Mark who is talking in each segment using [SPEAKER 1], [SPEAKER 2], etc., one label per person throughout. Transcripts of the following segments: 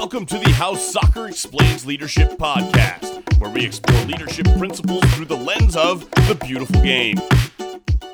[SPEAKER 1] Welcome to the How Soccer Explains Leadership podcast, where we explore leadership principles through the lens of the beautiful game.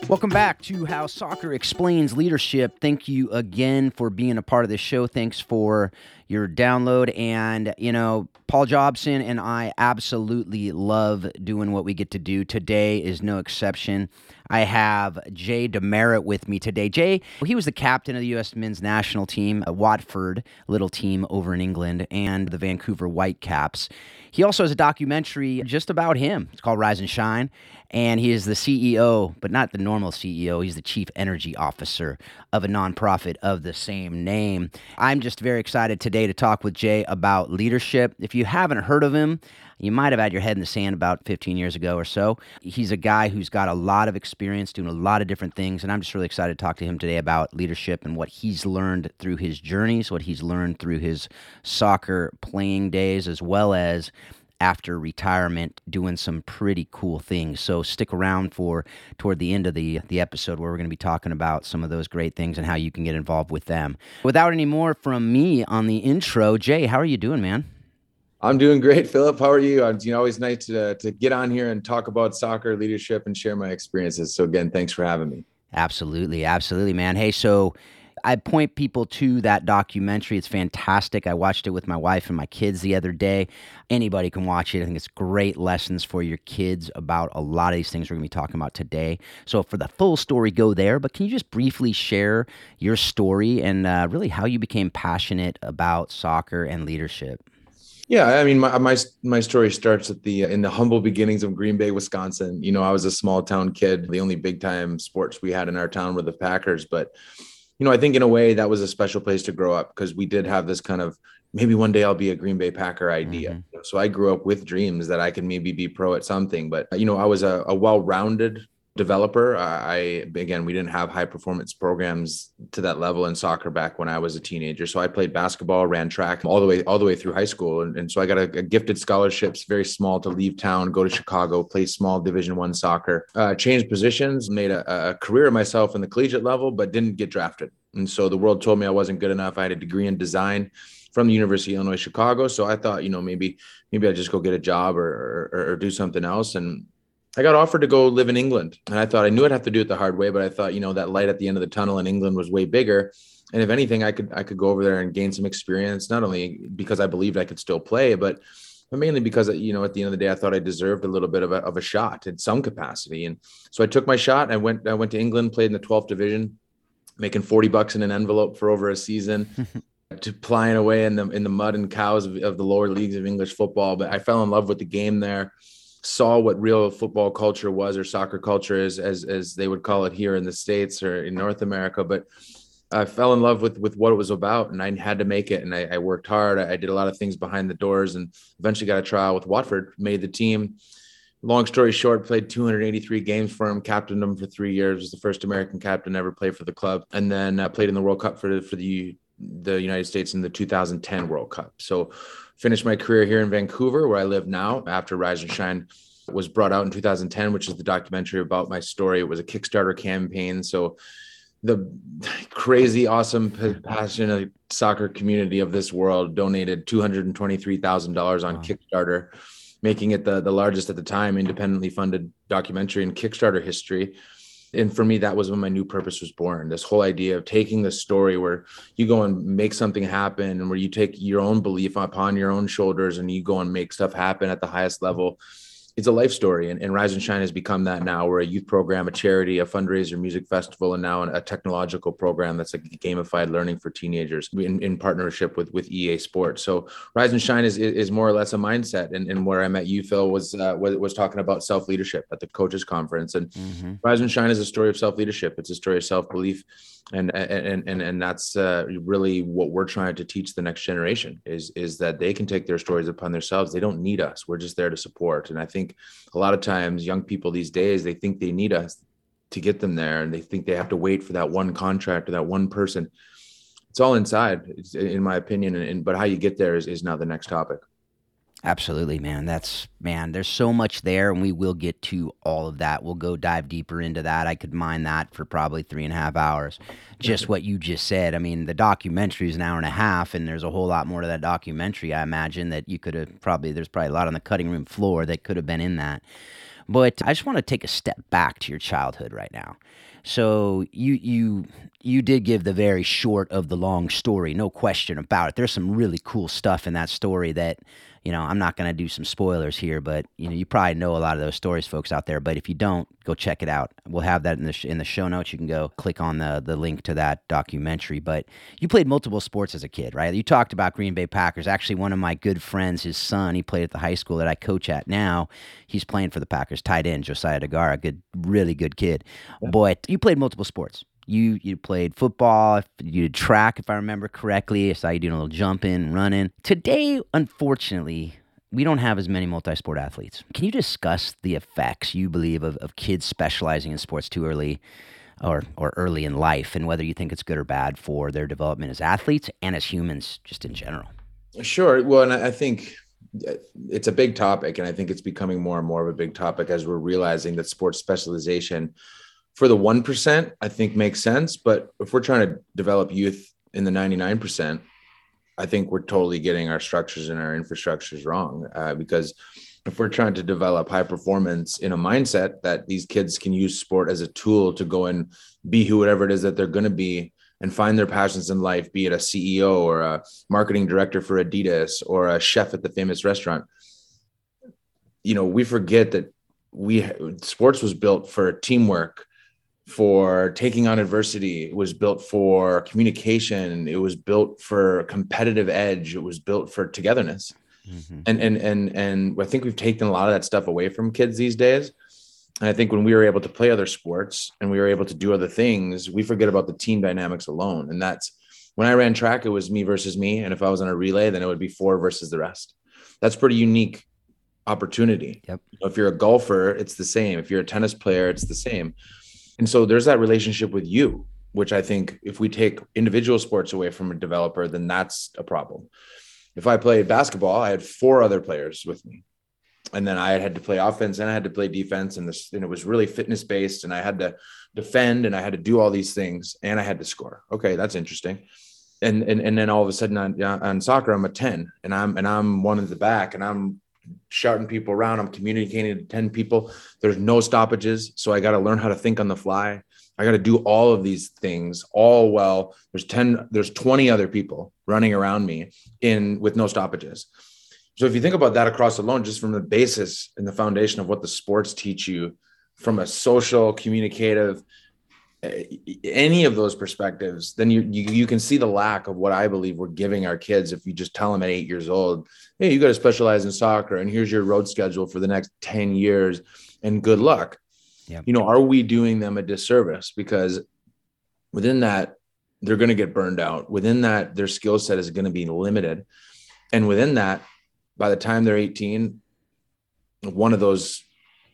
[SPEAKER 2] Welcome back to How Soccer Explains Leadership. Thank you again for being a part of the show. Thanks for your download. And, you know, Paul Jobson and I absolutely love doing what we get to do. Today is no exception. I have Jay DeMerit with me today. Jay, he was the captain of the U.S. men's national team, Watford, little team over in England, and the Vancouver Whitecaps. He also has a documentary just about him. It's called Rise and Shine. And he is the CEO, but not the normal CEO. He's the chief energy officer of a nonprofit of the same name. I'm just very excited today to talk with Jay about leadership. If you haven't heard of him, you might have had your head in the sand about 15 years ago or so. He's a guy who's got a lot of experience doing a lot of different things, and I'm just really excited to talk to him today about leadership and what he's learned through his journeys, what he's learned through his soccer playing days, as well as after retirement doing some pretty cool things. So stick around for toward the end of the the episode where we're going to be talking about some of those great things and how you can get involved with them. Without any more from me on the intro, Jay, how are you doing, man?
[SPEAKER 3] I'm doing great, Philip. How are you? It's you know always nice to to get on here and talk about soccer leadership and share my experiences. So again, thanks for having me.
[SPEAKER 2] Absolutely, absolutely, man. Hey, so I point people to that documentary. It's fantastic. I watched it with my wife and my kids the other day. Anybody can watch it. I think it's great lessons for your kids about a lot of these things we're going to be talking about today. So, for the full story, go there. But can you just briefly share your story and uh, really how you became passionate about soccer and leadership?
[SPEAKER 3] Yeah, I mean, my, my my story starts at the in the humble beginnings of Green Bay, Wisconsin. You know, I was a small town kid. The only big time sports we had in our town were the Packers, but you know, I think in a way that was a special place to grow up because we did have this kind of maybe one day I'll be a Green Bay Packer idea. Mm-hmm. So I grew up with dreams that I could maybe be pro at something. But you know, I was a, a well-rounded developer. I again, we didn't have high performance programs to that level in soccer back when I was a teenager. So I played basketball, ran track all the way all the way through high school, and, and so I got a, a, gifted scholarships, very small, to leave town, go to Chicago, play small Division One soccer, uh, changed positions, made a, a career of myself in the collegiate level, but didn't get drafted. And so the world told me I wasn't good enough. I had a degree in design from the University of Illinois Chicago. So I thought, you know, maybe maybe I just go get a job or, or, or do something else. And I got offered to go live in England. And I thought I knew I'd have to do it the hard way, but I thought, you know, that light at the end of the tunnel in England was way bigger. And if anything, I could I could go over there and gain some experience, not only because I believed I could still play, but but mainly because you know at the end of the day I thought I deserved a little bit of a, of a shot in some capacity, and so I took my shot. I went I went to England, played in the 12th division, making 40 bucks in an envelope for over a season, to plying away in the in the mud and cows of, of the lower leagues of English football. But I fell in love with the game there saw what real football culture was or soccer culture is as as they would call it here in the states or in North America but I fell in love with with what it was about and I had to make it and I, I worked hard. I, did a lot of things behind the doors and eventually got a trial with Watford made the team. Long story short played 283 games for him captained them for three years was the first American captain ever played for the club and then uh, played in the World Cup for for the the United States in the 2010 World Cup. So finished my career here in Vancouver, where I live now after Rise and Shine was brought out in 2010, which is the documentary about my story. It was a Kickstarter campaign. So the crazy, awesome, passionate soccer community of this world donated $223,000 on wow. Kickstarter, making it the, the largest at the time independently funded documentary in Kickstarter history and for me that was when my new purpose was born. This whole idea of taking the story where you go and make something happen and where you take your own belief upon your own shoulders and you go and make stuff happen at the highest level it's a life story and, and rise and shine has become that now. We're a youth program a charity a fundraiser music festival and now a technological program that's like gamified learning for teenagers in, in partnership with with ea sports. So rise and shine is is more or less a mindset and, and where i met you phil was uh, was, was talking about self-leadership at the coaches conference. And mm-hmm. rise and shine is a story of self-leadership. It's a story of self-belief and and and and that's uh, really what we're trying to teach the next generation is is that they can take their stories upon themselves. They don't need us. We're just there to support. And i think a lot of times young people these days they think they need us to get them there and they think they have to wait for that one contract or that one person. It's all inside in my opinion and, but how you get there is, is now the next topic
[SPEAKER 2] Absolutely, man. That's man, there's so much there, and we will get to all of that. We'll go dive deeper into that. I could mine that for probably three and a half hours. Just what you just said. I mean, the documentary is an hour and a half, and there's a whole lot more to that documentary. I imagine that you could have probably there's probably a lot on the cutting room floor that could have been in that. But I just want to take a step back to your childhood right now. So you you you did give the very short of the long story, no question about it. There's some really cool stuff in that story that you know, I'm not going to do some spoilers here, but you know, you probably know a lot of those stories, folks out there. But if you don't, go check it out. We'll have that in the sh- in the show notes. You can go click on the the link to that documentary. But you played multiple sports as a kid, right? You talked about Green Bay Packers. Actually, one of my good friends, his son, he played at the high school that I coach at now. He's playing for the Packers, tight end Josiah Deguara, good, really good kid. But you played multiple sports you you played football, you did track, if I remember correctly. I saw you doing a little jumping, running. Today, unfortunately, we don't have as many multi-sport athletes. Can you discuss the effects you believe of, of kids specializing in sports too early or or early in life and whether you think it's good or bad for their development as athletes and as humans just in general?
[SPEAKER 3] Sure. Well, and I think uh, it's a big topic and I think it's becoming more and more of a big topic as we're realizing that sports specialization for the 1%, I think makes sense. But if we're trying to develop youth in the 99%, I think we're totally getting our structures and our infrastructures wrong uh, because if we're trying to develop high performance in a mindset that these kids can use sport as a tool to go and be who whatever it is that they're going to be and find their passions in life, be it a CEO or a marketing director for Adidas or a chef at the famous restaurant. You know, we forget that we sports was built for teamwork for taking on adversity. It was built for communication. It was built for competitive edge. It was built for togetherness. Mm-hmm. And and and and I think we've taken a lot of that stuff away from kids these days. And I think when we were able to play other sports and we were able to do other things, we forget about the team dynamics alone. And that's when I ran track, it was me versus me. And if I was on a relay, then it would be four versus the rest. That's pretty unique opportunity.
[SPEAKER 2] Yep.
[SPEAKER 3] If you're a golfer, it's the same. If you're a tennis player, it's the same. And so there's that relationship with you, which I think if we take individual sports away from a developer, then that's a problem. If I played basketball, I had four other players with me. And then I had to play offense and I had to play defense, and this and it was really fitness based, and I had to defend and I had to do all these things, and I had to score. Okay, that's interesting. And and and then all of a sudden on, on soccer, I'm a 10 and I'm and I'm one in the back and I'm shouting people around. I'm communicating to 10 people. There's no stoppages. So I got to learn how to think on the fly. I got to do all of these things all well. There's 10, there's 20 other people running around me in with no stoppages. So if you think about that across alone, just from the basis and the foundation of what the sports teach you from a social, communicative, any of those perspectives, then you, you you can see the lack of what I believe we're giving our kids if you just tell them at eight years old, hey, you got to specialize in soccer, and here's your road schedule for the next ten years, and good luck. Yeah. You know, are we doing them a disservice because within that they're going to get burned out. Within that, their skill set is going to be limited, and within that, by the time they're 18, one of those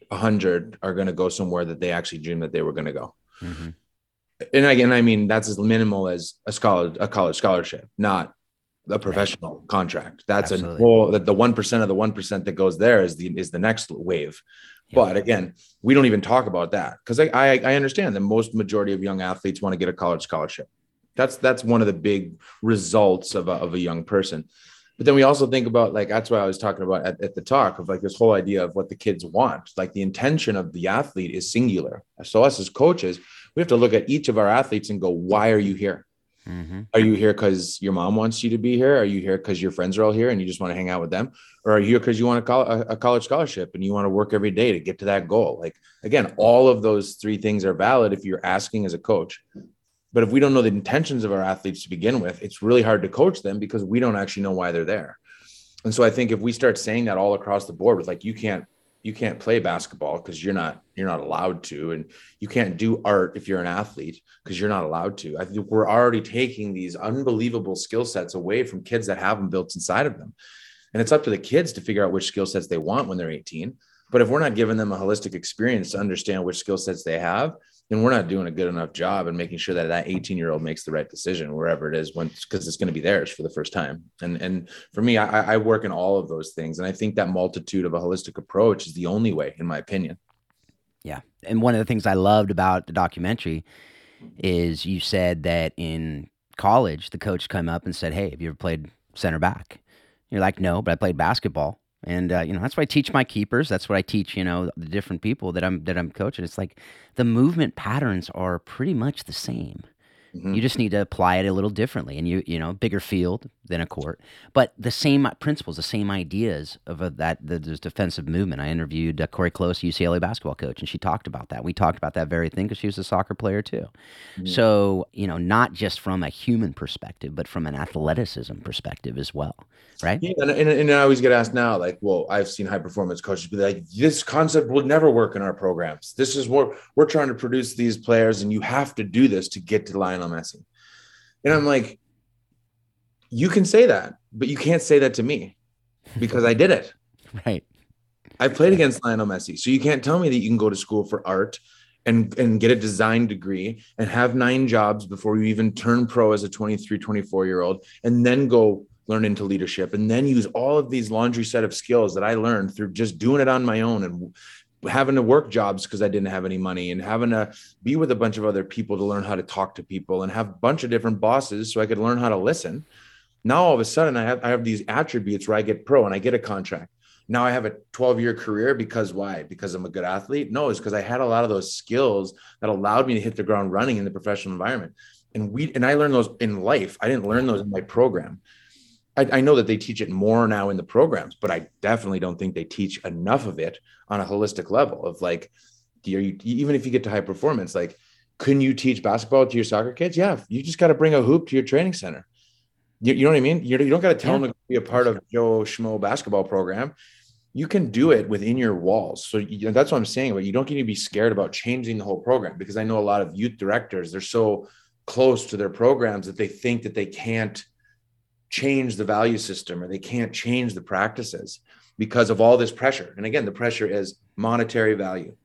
[SPEAKER 3] 100 are going to go somewhere that they actually dreamed that they were going to go. Mm-hmm and again, I mean that's as minimal as a scholar a college scholarship, not a professional right. contract. That's Absolutely. a whole that the one percent of the one percent that goes there is the is the next wave. Yeah. But again, we don't even talk about that because I, I I understand that most majority of young athletes want to get a college scholarship. That's that's one of the big results of a, of a young person. But then we also think about like that's what I was talking about at, at the talk of like this whole idea of what the kids want. Like the intention of the athlete is singular. So us as coaches, we have to look at each of our athletes and go, why are you here? Mm-hmm. Are you here because your mom wants you to be here? Are you here because your friends are all here and you just want to hang out with them? Or are you here because you want a, a college scholarship and you want to work every day to get to that goal? Like, again, all of those three things are valid if you're asking as a coach. But if we don't know the intentions of our athletes to begin with, it's really hard to coach them because we don't actually know why they're there. And so I think if we start saying that all across the board with like, you can't you can't play basketball because you're not you're not allowed to. And you can't do art if you're an athlete because you're not allowed to. I think we're already taking these unbelievable skill sets away from kids that have them built inside of them. And it's up to the kids to figure out which skill sets they want when they're 18 but if we're not giving them a holistic experience to understand which skill sets they have then we're not doing a good enough job and making sure that that 18 year old makes the right decision wherever it is when because it's going to be theirs for the first time. And and for me I, I work in all of those things and i think that multitude of a holistic approach is the only way in my opinion.
[SPEAKER 2] Yeah. And one of the things i loved about the documentary is you said that in college the coach come up and said hey have you ever played center back? You're like no but i played basketball and uh, you know that's what I teach my keepers. That's what I teach you know the different people that I'm that I'm coaching. It's like the movement patterns are pretty much the same. Mm-hmm. You just need to apply it a little differently, and you you know bigger field than a court, but the same principles, the same ideas of a, that the, the, defensive movement. I interviewed uh, Cori Close, UCLA basketball coach, and she talked about that. We talked about that very thing because she was a soccer player too. Mm-hmm. So you know, not just from a human perspective, but from an athleticism perspective as well, right?
[SPEAKER 3] Yeah, and, and, and I always get asked now, like, well, I've seen high performance coaches be like, this concept will never work in our programs. This is what we're trying to produce these players, and you have to do this to get to the line Lionel Messi. And I'm like, you can say that, but you can't say that to me because I did it.
[SPEAKER 2] Right.
[SPEAKER 3] I played against Lionel Messi. So you can't tell me that you can go to school for art and, and get a design degree and have nine jobs before you even turn pro as a 23, 24 year old, and then go learn into leadership and then use all of these laundry set of skills that I learned through just doing it on my own and having to work jobs because I didn't have any money and having to be with a bunch of other people to learn how to talk to people and have a bunch of different bosses so I could learn how to listen. Now all of a sudden I have I have these attributes where I get pro and I get a contract. Now I have a 12 year career because why? Because I'm a good athlete? No, it's because I had a lot of those skills that allowed me to hit the ground running in the professional environment. And we and I learned those in life. I didn't learn those in my program. I, I, know that they teach it more now in the programs, but I definitely don't think they teach enough of it on a holistic level of like, you, even if you get to high performance, like, can you teach basketball to your soccer kids? Yeah, you just got to bring a hoop to your training center. You, you know what I mean? You're, you do not got to tell yeah. them to be a part of Joe Schmo basketball program. You can do it within your walls. So you, that's what I'm saying. But you don't need to be scared about changing the whole program because I know a lot of youth directors, they're so close to their programs that they think that they can't change the value system or they can't change the practices because of all this pressure. And again, the pressure is monetary value.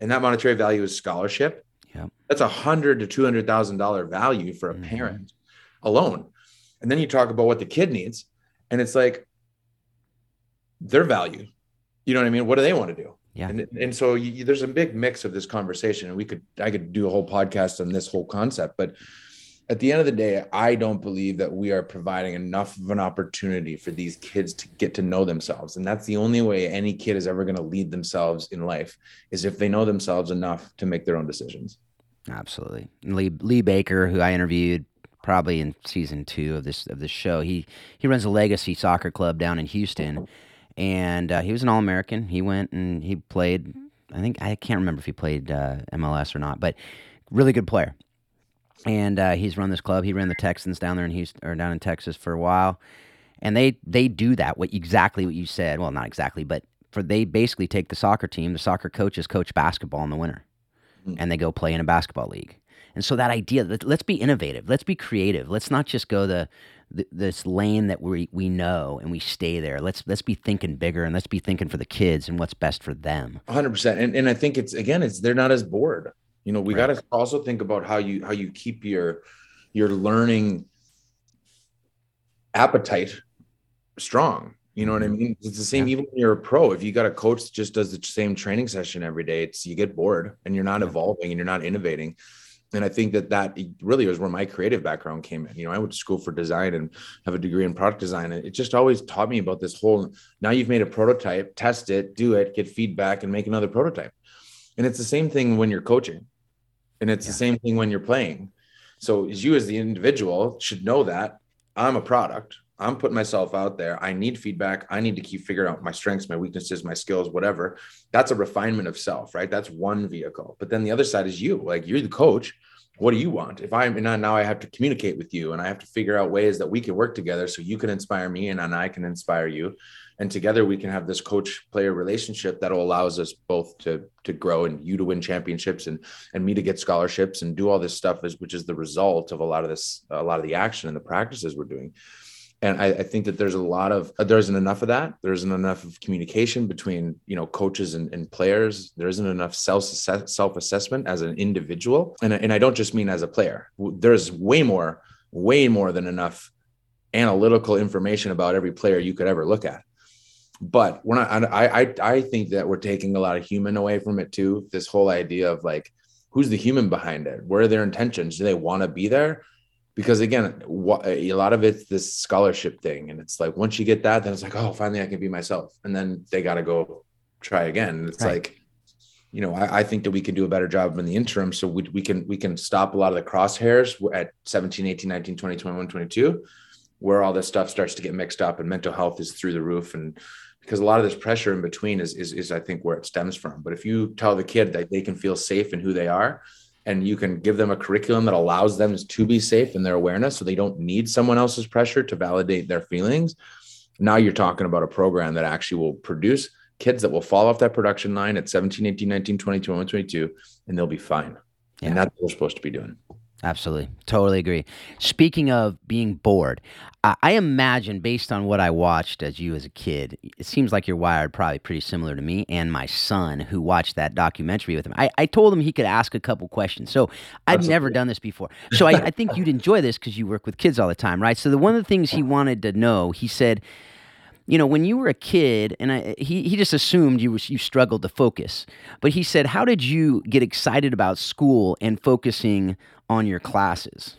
[SPEAKER 3] And that monetary value is scholarship.
[SPEAKER 2] Yeah.
[SPEAKER 3] That's a hundred to two hundred thousand dollar value for a mm-hmm. parent alone. And then you talk about what the kid needs, and it's like their value. You know what I mean? What do they want to do?
[SPEAKER 2] Yeah.
[SPEAKER 3] And, and so you, there's a big mix of this conversation, and we could I could do a whole podcast on this whole concept, but at the end of the day, I don't believe that we are providing enough of an opportunity for these kids to get to know themselves. And that's the only way any kid is ever going to lead themselves in life is if they know themselves enough to make their own decisions.
[SPEAKER 2] Absolutely. Lee, Lee Baker, who I interviewed probably in season two of this of this show, he he runs a legacy soccer club down in Houston, and uh, he was an All American. He went and he played. I think I can't remember if he played uh, MLS or not, but really good player and uh, he's run this club. He ran the Texans down there in Houston or down in Texas for a while, and they they do that. What exactly what you said? Well, not exactly, but for they basically take the soccer team. The soccer coaches coach basketball in the winter, mm-hmm. and they go play in a basketball league. And so that idea, let, us be innovative, let's be creative. Let's not just go the, the this lane that we we know and we stay there. Let's let's be thinking bigger and let's be thinking for the kids and what's best for them.
[SPEAKER 3] 100%. And and I think it's again it's they're not as bored you know we right. got to also think about how you how you keep your your learning appetite strong you know what i mm-hmm. mean it's the same yeah. even when you're a pro if you got a coach that just does the same training session every day it's you get bored and you're not yeah. evolving and you're not innovating and i think that that really was where my creative background came in you know i went to school for design and have a degree in product design and it just always taught me about this whole now you've made a prototype test it do it get feedback and make another prototype and it's the same thing when you're coaching and it's yeah. the same thing when you're playing. So as you as the individual should know that I'm a product. I'm putting myself out there. I need feedback. I need to keep figuring out my strengths, my weaknesses, my skills, whatever. That's a refinement of self, right? That's one vehicle. But then the other side is you. Like you're the coach. What do you want? If I'm and now I have to communicate with you and I have to figure out ways that we can work together so you can inspire me and, and I can inspire you and together we can have this coach player relationship that allows us both to to grow and you to win championships and and me to get scholarships and do all this stuff is which is the result of a lot of this a lot of the action and the practices we're doing And I, I, think that there's a lot of uh, there isn't enough of that. There isn't enough of communication between you know coaches and, and players. There isn't enough self self assessment as an individual. And and I don't just mean as a player. There's way more, way more than enough analytical information about every player you could ever look at. But we're not. I I I think that we're taking a lot of human away from it too. This whole idea of like, who's the human behind it? Where are their intentions? Do they want to be there? Because again, a lot of it's this scholarship thing, and it's like once you get that, then it's like, oh, finally I can be myself, and then they got to go try again. It's right. like, you know, I, I, think that we can do a better job in the interim. So we, we can we can stop a lot of the crosshairs at 17, 18, 19, 20, 21, 22 where all this stuff starts to get mixed up and mental health is through the roof and because a lot of this pressure in between is, is is i think where it stems from. But if you tell the kid that they can feel safe in who they are and you can give them a curriculum that allows them to be safe in their awareness so they don't need someone else's pressure to validate their feelings now you're talking about a program that actually will produce kids that will fall off that production line at 17 18 19 20 21 22 and they'll be fine. Yeah. and that's what we're supposed to be doing
[SPEAKER 2] Absolutely. Totally agree. Speaking of being bored, I imagine based on what I watched as you as a kid, it seems like you're wired probably pretty similar to me and my son who watched that documentary with him. I, I told him he could ask a couple questions. So I've never done this before. So I, I think you'd enjoy this because you work with kids all the time, right? So the one of the things he wanted to know, he said, you know, when you were a kid, and I, he he just assumed you was, you struggled to focus, but he said, how did you get excited about school and focusing on your classes?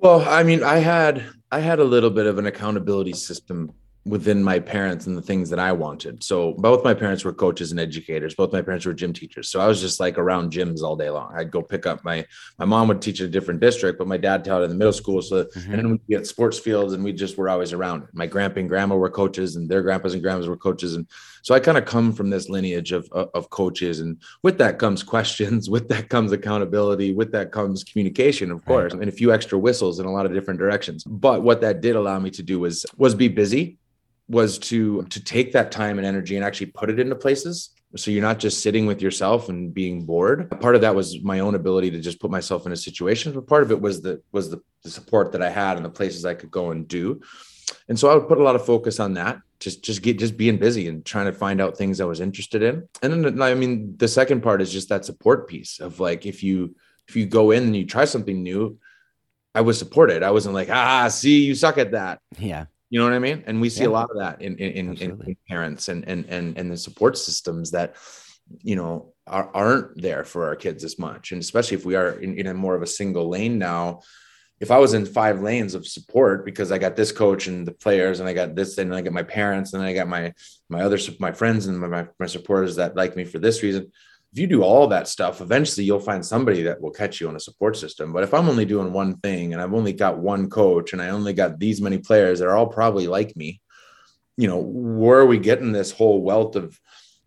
[SPEAKER 3] Well, I mean, I had I had a little bit of an accountability system within my parents and the things that I wanted. So both my parents were coaches and educators. Both my parents were gym teachers. So I was just like around gyms all day long. I'd go pick up my my mom would teach at a different district, but my dad taught in the middle school. So mm-hmm. and then we'd be at sports fields and we just were always around. My grandpa and grandma were coaches and their grandpas and grandmas were coaches. And so I kind of come from this lineage of, of, of coaches. And with that comes questions, with that comes accountability, with that comes communication, of course, right. and a few extra whistles in a lot of different directions. But what that did allow me to do was was be busy was to to take that time and energy and actually put it into places. So you're not just sitting with yourself and being bored. Part of that was my own ability to just put myself in a situation but part of it was the was the, the support that i had and the places i could go and do. And so i would put a lot of focus on that just just get just being busy and trying to find out things i was interested in. And then i mean the second part is just that support piece of like if you if you go in and you try something new i was supported. I wasn't like ah see you suck at that.
[SPEAKER 2] Yeah
[SPEAKER 3] you know what I mean? And we see yeah. a lot of that in in, in, in, parents and and and and the support systems that you know are, aren't there for our kids as much. And especially if we are in, in a more of a single lane now. If I was in five lanes of support because I got this coach and the players and I got this and I got my parents and I got my my other my friends and my, my supporters that like me for this reason, if you do all that stuff, eventually you'll find somebody that will catch you on a support system. But if I'm only doing one thing and I've only got one coach and I only got these many players that are all probably like me, you know, where are we getting this whole wealth of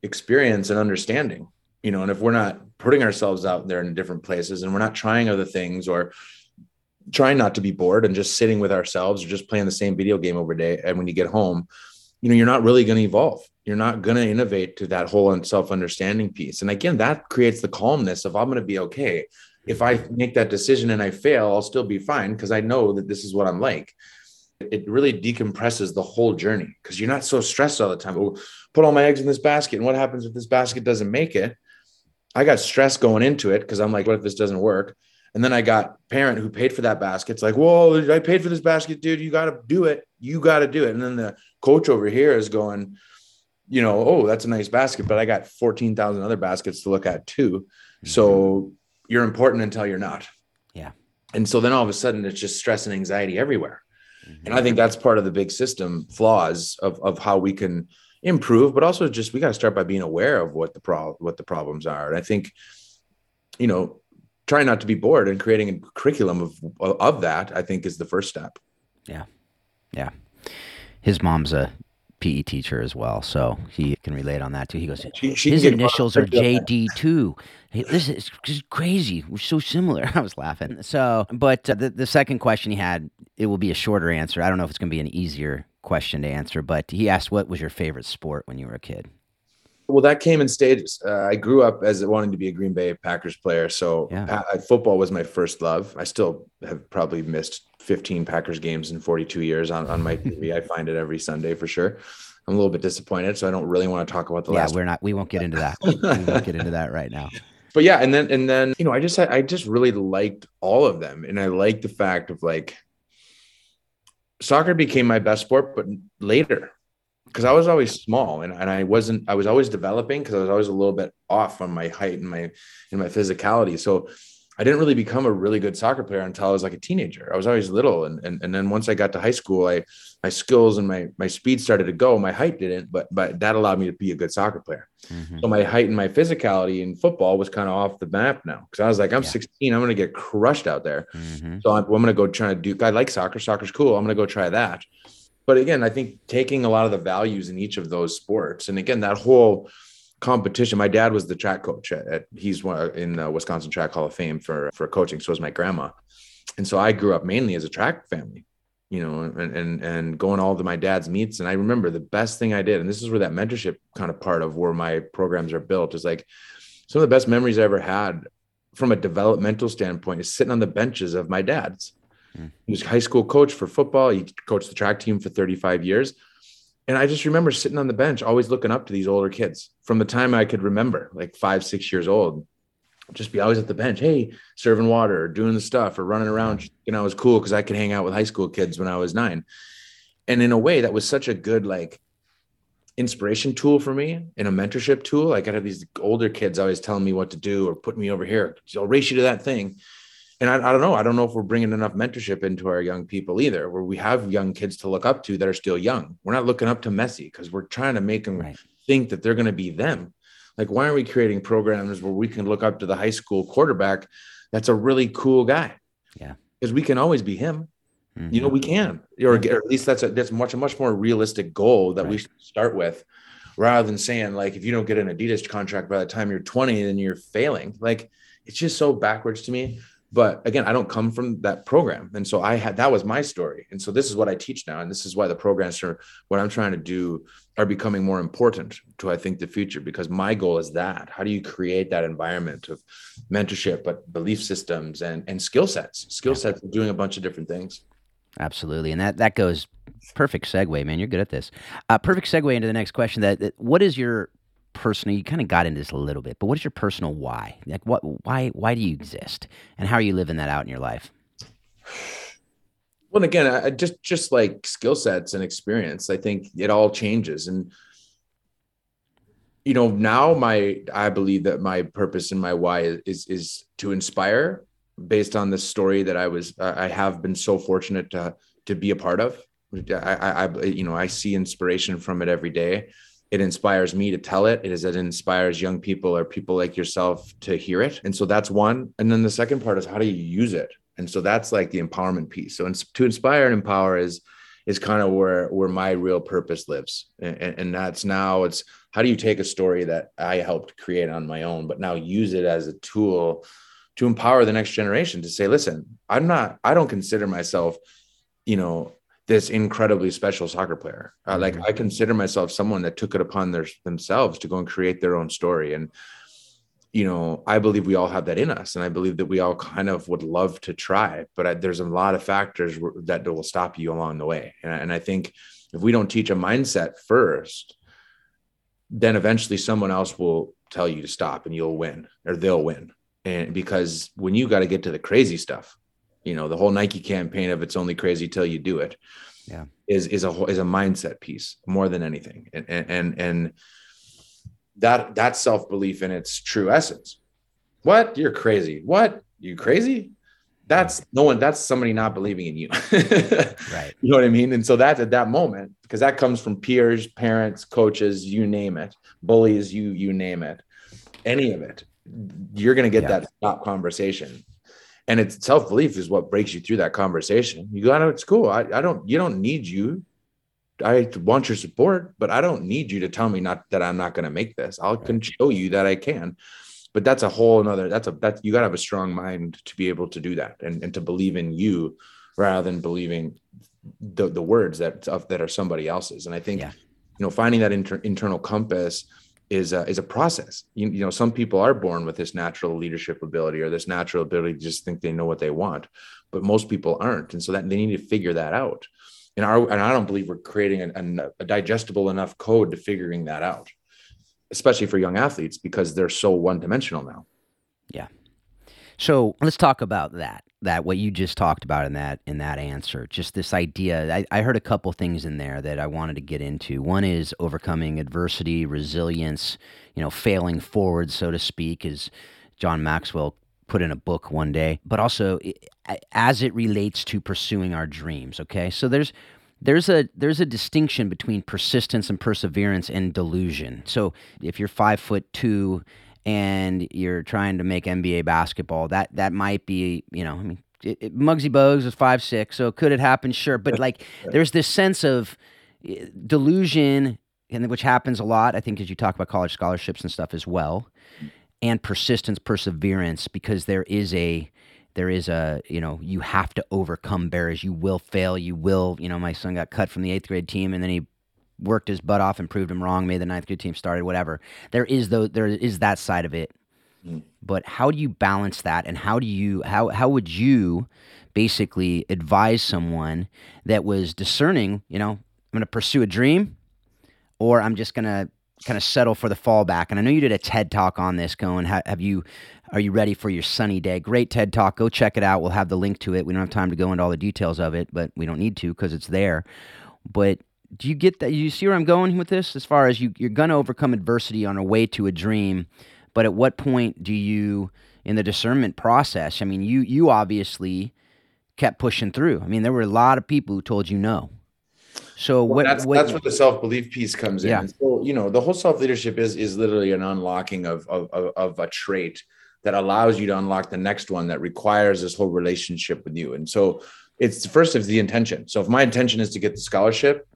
[SPEAKER 3] experience and understanding? You know, and if we're not putting ourselves out there in different places and we're not trying other things or trying not to be bored and just sitting with ourselves or just playing the same video game over day and when you get home, you know, you're not really going to evolve. You're not going to innovate to that whole self-understanding piece. And again that creates the calmness of i'm going to be okay. If i make that decision and i fail i'll still be fine because i know that this is what i'm like. It really decompresses the whole journey because you're not so stressed all the time. Oh, put all my eggs in this basket and what happens if this basket doesn't make it? I got stress going into it because i'm like what if this doesn't work and then I got parent who paid for that basket. It's like, whoa, I paid for this basket, dude. You got to do it. You got to do it. And then the coach over here is going, you know, oh, that's a nice basket, but I got 14,000 other baskets to look at too. Mm-hmm. So you're important until you're not.
[SPEAKER 2] Yeah.
[SPEAKER 3] And so then all of a sudden it's just stress and anxiety everywhere. Mm-hmm. And I think that's part of the big system flaws of, of how we can improve, but also just we got to start by being aware of what the pro what the problems are. And I think, you know, trying not to be bored and creating a curriculum of of that, I think is the first step.
[SPEAKER 2] Yeah. Yeah. His mom's a PE teacher as well, so he can relate on that too. He goes, she, she his initials are JD too. Hey, this is, is crazy. We're so similar. I was laughing. So, but uh, the the second question he had, it will be a shorter answer. I don't know if it's going to be an easier question to answer, but he asked, "What was your favorite sport when you were a kid?"
[SPEAKER 3] Well, that came in stages. Uh, I grew up as wanting to be a Green Bay Packers player, so yeah. football was my first love. I still have probably missed 15 Packers games in 42 years on, on my TV. I find it every Sunday for sure. I'm a little bit disappointed, so I don't really want to talk about the
[SPEAKER 2] yeah,
[SPEAKER 3] last.
[SPEAKER 2] we're not. We won't get into that. we won't get into that right now.
[SPEAKER 3] But yeah, and then and then you know, I just I just really liked all of them, and I liked the fact of like soccer became my best sport, but later because I was always small and, and I wasn't I was always developing because I was always a little bit off on my height and my and my physicality. So I didn't really become a really good soccer player until I was like a teenager. I was always little. And, and, and then once I got to high school, I, my skills and my, my speed started to go. My height didn't, but, but that allowed me to be a good soccer player. Mm-hmm. So my height and my physicality in football was kind of off the map now. Cause I was like, I'm yeah. 16, I'm going to get crushed out there. Mm-hmm. So I'm, I'm going to go try to do, I like soccer. Soccer's cool. I'm going to go try that. But again, I think taking a lot of the values in each of those sports, and again, that whole, competition. My dad was the track coach at, at he's one in the Wisconsin Track Hall of Fame for for coaching. So was my grandma, and so I grew up mainly as a track family, you know, and and and going all to my dad's meets. And I remember the best thing I did, and this is where that mentorship kind of part of where my programs are built is like some of the best memories I ever had from a developmental standpoint is sitting on the benches of my dad's. Hmm. He was high school coach for football. He coached the track team for 35 years and I just remember sitting on the bench, always looking up to these older kids from the time I could remember, like five, six years old. Just be always at the bench, hey, serving water, or doing the stuff, or running around. You know, it was cool because I could hang out with high school kids when I was nine. And in a way, that was such a good like inspiration tool for me and a mentorship tool. Like I had these older kids always telling me what to do or putting me over here. I'll race you to that thing and I, I, don't know. I don't know if we're bringing enough mentorship into our young people either, where we have young kids to look up to that are still young. We're not looking up to Messi because we're trying to make them right. think that they're going to be them. Like, why aren't we creating programs where we can look up to the high school quarterback that's a really cool guy?
[SPEAKER 2] Yeah.
[SPEAKER 3] Because we can always be him. Mm-hmm. You know, we can, or, or, at least that's a, that's much, a much more realistic goal that right. we should start with rather than saying, like, if you don't get an Adidas contract by the time you're 20, then you're failing. Like, it's just so backwards to me but again i don't come from that program. And so i had that was my story. And so this is what i teach now. And this is why the programs are what i'm trying to do are becoming more important to i think the future. Because my goal is that. How do you create that environment of mentorship but belief systems and and skill sets? Skill sets of doing a bunch of different things.
[SPEAKER 2] Absolutely. And that that goes perfect segue man. You're good at this. Uh, perfect segue into the next question that, that what is your personal you kind of got into this a little bit but what is your personal why? Like what why why do you exist? And how are you living that out in your life?
[SPEAKER 3] Well again I, just just like skill sets and experience i think it all changes. And you know now my i believe that my purpose and my why is is, to inspire based on the story that i was i have been so fortunate to to be a part of. I, I you know i see inspiration from it every day it inspires me to tell it. It is it inspires young people or people like yourself to hear it. And so that's one. And then the second part is how do you use it? And so that's like the empowerment piece. So to inspire and empower is is kind of where where my real purpose lives. And, and that's now it's how do you take a story that I helped create on my own, but now use it as a tool to empower the next generation to say, listen, I'm not, I don't consider myself, you know, this incredibly special soccer player. Uh, mm-hmm. Like I consider myself someone that took it upon their themselves to go and create their own story. And you know, I believe we all have that in us, and I believe that we all kind of would love to try, but I, there's a lot of factors that will stop you along the way. And, and I think if we don't teach a mindset first, then eventually someone else will tell you to stop, and you'll win, or they'll win. And because when you got to get to the crazy stuff, you know the whole nike campaign of it's only crazy till you do it
[SPEAKER 2] yeah.
[SPEAKER 3] is is a is a mindset piece more than anything. And and and that that self-belief in its true essence. What? You're crazy. What? You crazy? That's no one that's somebody not believing in you.
[SPEAKER 2] Right.
[SPEAKER 3] You know what i mean? And so that's at that moment because that comes from peers parents coaches you name it bullies you you name it any of it you're going to get yeah. that stop conversation and it's self-belief is what breaks you through that conversation. You got to it's cool. I, I don't you don't need you. I want your support but i don't need you to tell me not that i'm not going to make this. I can show you that i can. But that's a whole another that's a that's you got to have a strong mind to be able to do that and, and to believe in you rather than believing the, the words that of, that are somebody else's. And i think yeah. you know finding that inter, internal compass is a, is a process. You, you know, some people are born with this natural leadership ability or this natural ability to just think they know what they want, but most people aren't, and so that they need to figure that out. And our and I don't believe we're creating a, a digestible enough code to figuring that out, especially for young athletes because they're so one dimensional now.
[SPEAKER 2] Yeah. So let's talk about that. That what you just talked about in that in that answer. Just this idea. I, I heard a couple things in there that I wanted to get into. One is overcoming adversity, resilience. You know, failing forward, so to speak, as John Maxwell put in a book one day. But also as it relates to pursuing our dreams. Okay, so there's there's a there's a distinction between persistence and perseverance and delusion. So if you're five foot two and you're trying to make NBA basketball, that that might be, you know, I mean, it, it, Muggsy Bogues was five six, so could it happen? Sure, but like, there's this sense of eh, delusion, and which happens a lot. I think as you talk about college scholarships and stuff as well, and persistence, perseverance, because there is a there is a you know you have to overcome barriers. You will fail. You will. You know, my son got cut from the eighth grade team, and then he worked his butt off and proved him wrong, made the ninth grade team started, whatever. There is though there is that side of it. Mm. But how do you balance that and how do you how how would you basically advise someone that was discerning, you know, I'm going to pursue a dream or I'm just going to kind of settle for the fallback. And I know you did a TED talk on this going have you are you ready for your sunny day? Great TED talk. Go check it out. We'll have the link to it. We don't have time to go into all the details of it, but we don't need to because it's there. But do you get that? You see where I'm going with this? As far as you, you're going to overcome adversity on a way to a dream, but at what point do you, in the discernment process? I mean, you you obviously kept pushing through. I mean, there were a lot of people who told you no. So
[SPEAKER 3] well,
[SPEAKER 2] what,
[SPEAKER 3] that's
[SPEAKER 2] what,
[SPEAKER 3] that's where the self belief piece comes in. Yeah. And so you know, the whole self leadership is is literally an unlocking of, of of of a trait that allows you to unlock the next one that requires this whole relationship with you. And so it's first of the intention. So if my intention is to get the scholarship,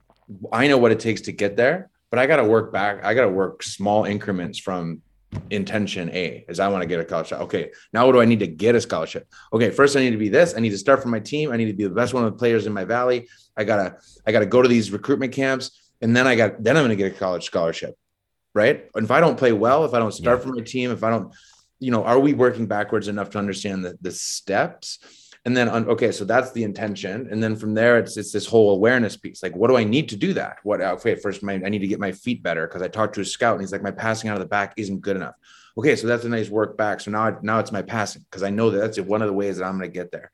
[SPEAKER 3] I know what it takes to get there, but I got to work back. I got to work small increments from intention A is I want to get a scholarship. Okay, now what do I need to get a scholarship? Okay, first I need to be this. I need to start from my team. I need to be the best one of the players in my valley. I gotta I gotta go to these recruitment camps, and then I got then I'm gonna get a college scholarship, right? And if I don't play well, if I don't start yeah. from my team, if I don't, you know, are we working backwards enough to understand the the steps? And then okay so that's the intention. And then from there it's it's this whole awareness piece. Like what do i need to do that? What okay first my, i need to get my feet better because i talked to a scout and he's like my passing out of the back isn't good enough. Okay so that's a nice work back. So now now it's my passing because i know that that's one of the ways that i'm going to get there.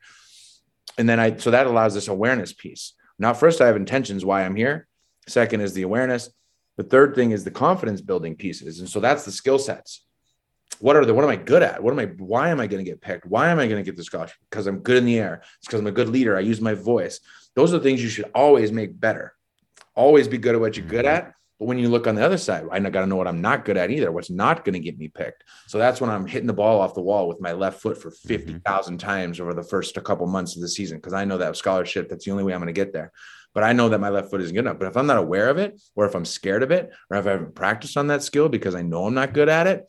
[SPEAKER 3] And then i so that allows this awareness piece. Now first i have intentions why i'm here. Second is the awareness. The third thing is the confidence building pieces. And so that's the skill sets what are the what am I good at? What am I why am I going to get picked? Why am I going to get this scholarship? Because I'm good in the air. It's because I'm a good leader. I use my voice. Those are the things you should always make better. Always be good at what you're good at. But when you look on the other side, I got to know what I'm not good at either. What's not going to get me picked. So that's when I'm hitting the ball off the wall with my left foot for 50,000 mm-hmm. times over the first a couple months of the season because I know that scholarship, that's the only way I'm going to get there. But I know that my left foot isn't good enough. But if I'm not aware of it, or if I'm scared of it, or if I haven't practiced on that skill because I know I'm not good at it,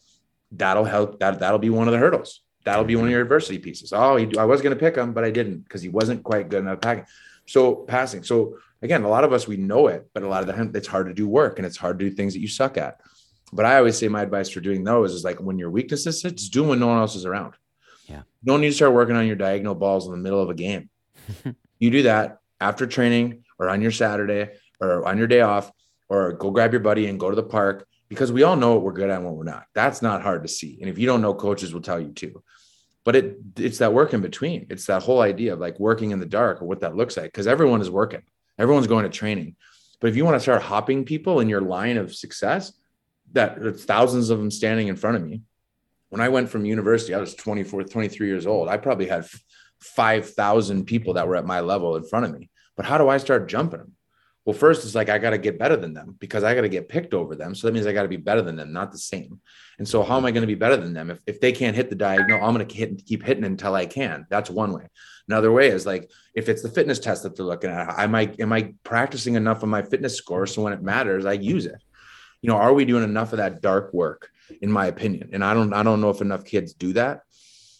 [SPEAKER 3] that'll help. That that'll be one of the hurdles. That'll be one of your adversity pieces. Oh, he, I was going to pick him, but I didn't because he wasn't quite good enough packing. So passing. So again, a lot of us we know it, but a lot of the time it's hard to do work and it's hard to do things that you suck at. But I always say my advice for doing those is like when your weaknesses, it's doing when no one else is around.
[SPEAKER 2] Yeah.
[SPEAKER 3] You don't need to start working on your diagonal balls in the middle of a game. you do that after training or on your Saturday or on your day off, or go grab your buddy and go to the park because we all know what we're good at and what we're not. That's not hard to see. And if you don't know, coaches will tell you too. But it it's that work in between. It's that whole idea of like working in the dark or what that looks like. Because everyone is working, everyone's going to training. But if you want to start hopping people in your line of success, that it's thousands of them standing in front of me. When I went from university, I was 24, 23 years old. I probably had 5,000 people that were at my level in front of me. But how do I start jumping them? Well, first it's like I got to get better than them because I got to get picked over them. So that means I got to be better than them, not the same. And so how am I going to be better than them? If, if they can't hit the diagonal, I'm going to hit, keep hitting until I can. That's one way. Another way is like if it's the fitness test that they're looking at, I might am I practicing enough on my fitness score so when it matters, I use it. You know, are we doing enough of that dark work? In my opinion, and I don't I don't know if enough kids do that.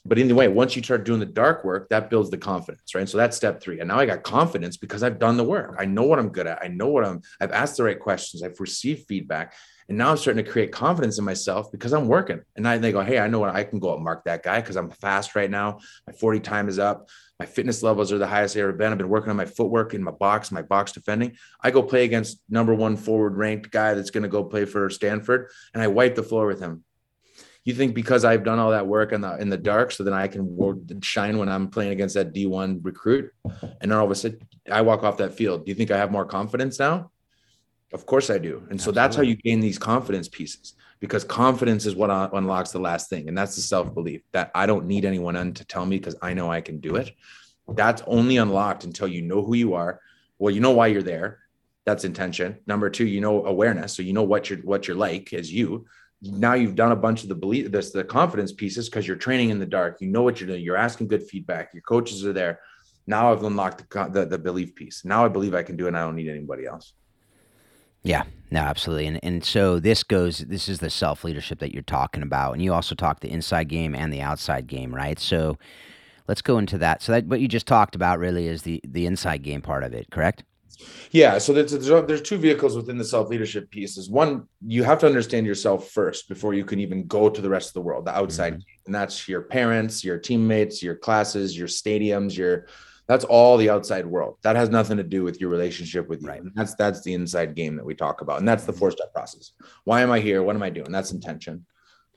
[SPEAKER 3] But in the way, once you start doing the dark work, that builds the confidence, right? So that's step three. And now I got confidence because I've done the work. I know what I'm good at. I know what I'm, I've asked the right questions. I've received feedback. And now I'm starting to create confidence in myself because I'm working. And I they go, hey, I know what I can go and mark that guy because I'm fast right now. My 40 time is up. My fitness levels are the highest they ever been. I've been working on my footwork in my box, my box defending. I go play against number one forward ranked guy that's going to go play for Stanford, and I wipe the floor with him. You think because I've done all that work in the in the dark, so then I can shine when I'm playing against that D1 recruit, and then all of a sudden I walk off that field. Do you think I have more confidence now? Of course I do. And so Absolutely. that's how you gain these confidence pieces because confidence is what uh, unlocks the last thing. And that's the self belief that I don't need anyone to tell me because I know I can do it. That's only unlocked until you know who you are. Well, you know why you're there. That's intention. Number two, you know awareness. So you know what you're what you're like as you. Now you've done a bunch of the belief, this the confidence pieces because you're training in the dark. You know what you're doing. You're asking good feedback. Your coaches are there. Now I've unlocked the, the, the belief piece. Now I believe I can do it. and I don't need anybody else.
[SPEAKER 2] Yeah, no, absolutely. And and so this goes this is the self leadership that you're talking about. And you also talk the inside game and the outside game, right? So let's go into that. So that what you just talked about really is the the inside game part of it, correct?
[SPEAKER 3] Yeah, so there's there's two vehicles within the self leadership pieces. One, you have to understand yourself first before you can even go to the rest of the world, the outside, mm-hmm. and that's your parents, your teammates, your classes, your stadiums, your that's all the outside world. That has nothing to do with your relationship with you. Right. And that's that's the inside game that we talk about. And that's the four step process. Why am I here? What am I doing? That's intention.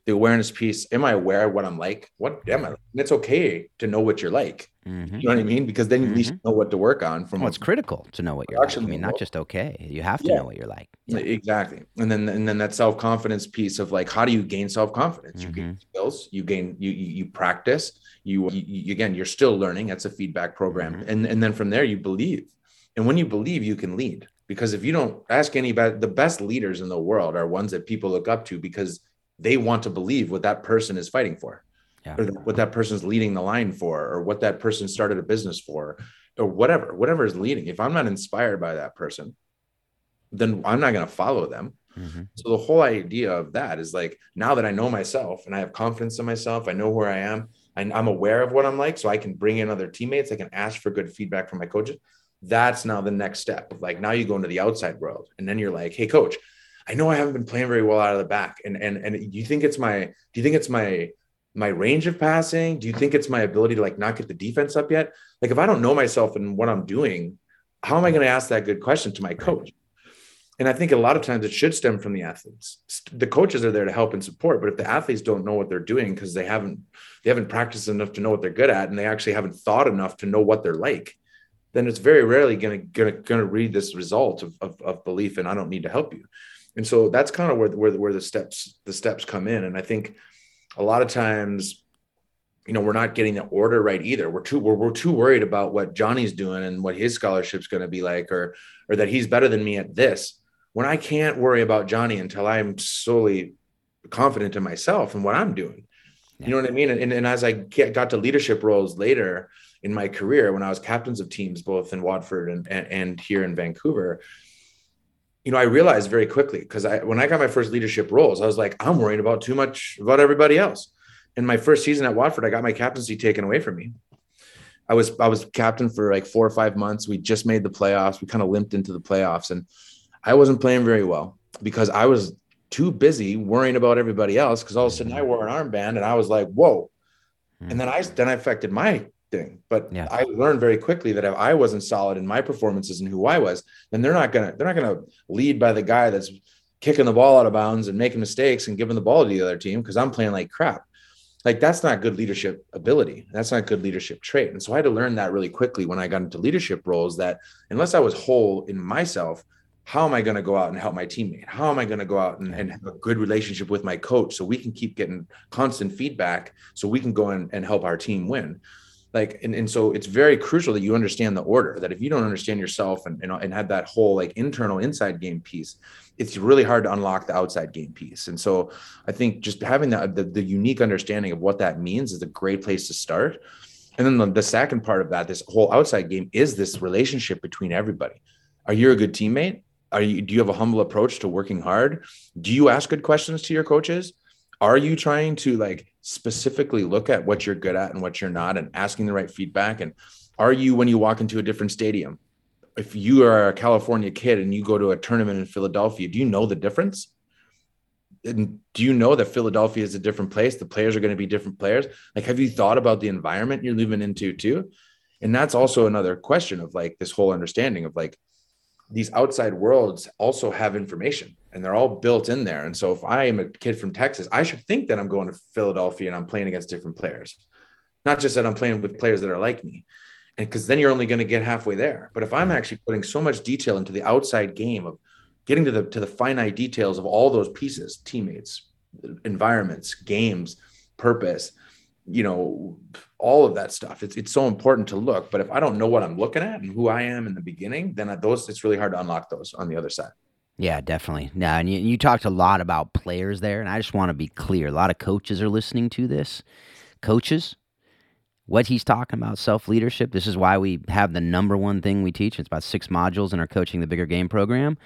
[SPEAKER 3] The awareness piece. Am I aware of what I'm like? What am I? And it's okay to know what you're like. Mm-hmm. You know what I mean? Because then you mm-hmm. at least mm-hmm. know what to work on. From
[SPEAKER 2] well, it's critical to know what you're like. I mean, not just okay. You have to yeah. know what you're like.
[SPEAKER 3] Yeah. Exactly. And then and then that self confidence piece of like, how do you gain self confidence? Mm-hmm. You gain skills. You gain you you, you practice you, you again you're still learning that's a feedback program mm-hmm. and and then from there you believe and when you believe you can lead because if you don't ask anybody the best leaders in the world are ones that people look up to because they want to believe what that person is fighting for yeah. or what that person's leading the line for or what that person started a business for or whatever whatever is leading if i'm not inspired by that person then i'm not going to follow them Mm-hmm. So the whole idea of that is like now that I know myself and I have confidence in myself, I know where I am, and I'm aware of what I'm like, so I can bring in other teammates. I can ask for good feedback from my coaches. That's now the next step. Like now you go into the outside world, and then you're like, "Hey, coach, I know I haven't been playing very well out of the back, and and and do you think it's my do you think it's my my range of passing? Do you think it's my ability to like not get the defense up yet? Like if I don't know myself and what I'm doing, how am I going to ask that good question to my coach? And I think a lot of times it should stem from the athletes. The coaches are there to help and support, but if the athletes don't know what they're doing because they haven't they haven't practiced enough to know what they're good at, and they actually haven't thought enough to know what they're like, then it's very rarely going to going to read this result of, of, of belief and I don't need to help you. And so that's kind of where where where the steps the steps come in. And I think a lot of times you know we're not getting the order right either we're too we're, we're too worried about what johnny's doing and what his scholarship's going to be like or or that he's better than me at this when I can't worry about Johnny until I'm solely confident in myself and what I'm doing. Yeah. You know what I mean? And, and as I got to leadership roles later in my career, when I was captains of teams, both in Watford and, and, and here in Vancouver, you know, I realized very quickly because I, when I got my first leadership roles, I was like, I'm worrying about too much about everybody else. In my first season at Watford, I got my captaincy taken away from me. I was I was captain for like four or five months. We just made the playoffs. We kind of limped into the playoffs, and I wasn't playing very well because I was too busy worrying about everybody else. Because all of a sudden I mm. wore an armband and I was like, whoa. And mm. then I then I affected my thing. But yeah. I learned very quickly that if I wasn't solid in my performances and who I was, then they're not gonna they're not gonna lead by the guy that's kicking the ball out of bounds and making mistakes and giving the ball to the other team because I'm playing like crap. Like that's not good leadership ability. That's not good leadership trait. And so I had to learn that really quickly when I got into leadership roles that unless I was whole in myself, how am I going to go out and help my teammate? How am I going to go out and, and, have a good relationship with my coach so we can keep getting constant feedback so we can go and help our team win? Like, and, and so it's very crucial that you understand the order that if you don't understand yourself and, and, and have that whole like internal inside game piece, it's really hard to unlock the outside game piece. And so I think just having that, the, the unique understanding of what that means is a great place to start. And then the, the second part of that, this whole outside game is this relationship between everybody. Are you a good teammate? Are you do you have a humble approach to working hard? Do you ask good questions to your coaches? Are you trying to like specifically look at what you're good at and what you're not and asking the right feedback? And are you when you walk into a different stadium if you are a california kid and you go to a tournament in philadelphia do you know the difference? And do you know that philadelphia is a different place? The players are going to be different players? Like have you thought about the environment you're living into too? And that's also another question of like this whole understanding of like these outside worlds also have information and they're all built in there. And so if I am a kid from Texas, I should think that I'm going to Philadelphia and I'm playing against different players, not just that I'm playing with players that are like me. And because then you're only going to get halfway there. But if I'm mm-hmm. actually putting so much detail into the outside game of getting to the to the finite details of all those pieces, teammates, environments, games, purpose, you know, all of that stuff. It's it's so important to look. But if I don't know what I'm looking at and who I am in the beginning, then those it's really hard to unlock those on the other side.
[SPEAKER 2] Yeah, definitely. Now, and you, you talked a lot about players there, and I just want to be clear. A lot of coaches are listening to this. Coaches, what he's talking about, self leadership. This is why we have the number one thing we teach. It's about six modules in our coaching the bigger game program.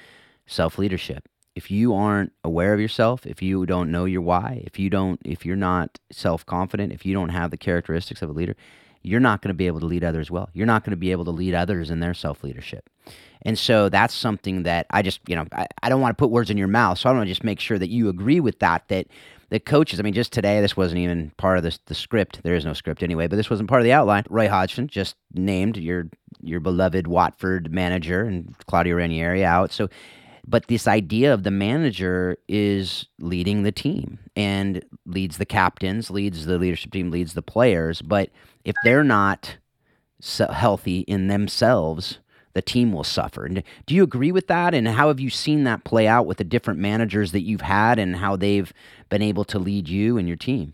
[SPEAKER 2] Self leadership if you aren't aware of yourself, if you don't know your why, if you don't if you're not self-confident, if you don't have the characteristics of a leader, you're not going to be able to lead others well. You're not going to be able to lead others in their self-leadership. And so that's something that I just, you know, I, I don't want to put words in your mouth. So I want to just make sure that you agree with that, that the coaches, I mean, just today, this wasn't even part of this, the script. There is no script anyway, but this wasn't part of the outline. Roy Hodgson just named your your beloved Watford manager and Claudio Ranieri out. So but this idea of the manager is leading the team and leads the captains, leads the leadership team, leads the players. But if they're not so healthy in themselves, the team will suffer. And do you agree with that? And how have you seen that play out with the different managers that you've had and how they've been able to lead you and your team?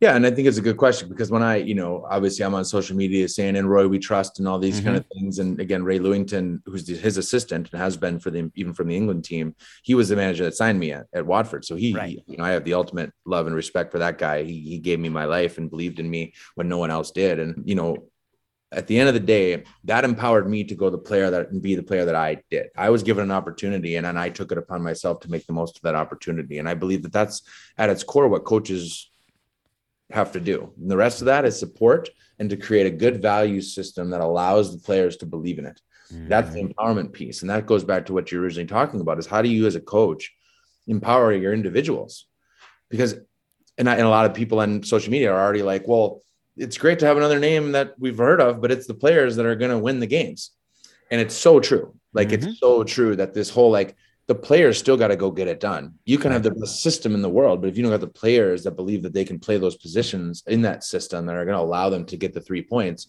[SPEAKER 3] Yeah, and I think it's a good question because when I, you know, obviously I'm on social media saying "and Roy we trust" and all these mm-hmm. kind of things, and again, Ray Lewington, who's his assistant and has been for the even from the England team, he was the manager that signed me at, at Watford. So he, right. you know, I have the ultimate love and respect for that guy. He, he gave me my life and believed in me when no one else did, and you know, at the end of the day, that empowered me to go the player that and be the player that I did. I was given an opportunity and, and I took it upon myself to make the most of that opportunity. And I believe that that's at its core what coaches have to do. And the rest of that is support and to create a good value system that allows the players to believe in it. Mm-hmm. That's the empowerment piece. And that goes back to what you're originally talking about is how do you as a coach empower your individuals? Because and, I, and a lot of people on social media are already like, well, it's great to have another name that we've heard of, but it's the players that are going to win the games. And it's so true. Like mm-hmm. it's so true that this whole like the players still got to go get it done. You can have the best system in the world, but if you don't have the players that believe that they can play those positions in that system that are going to allow them to get the three points,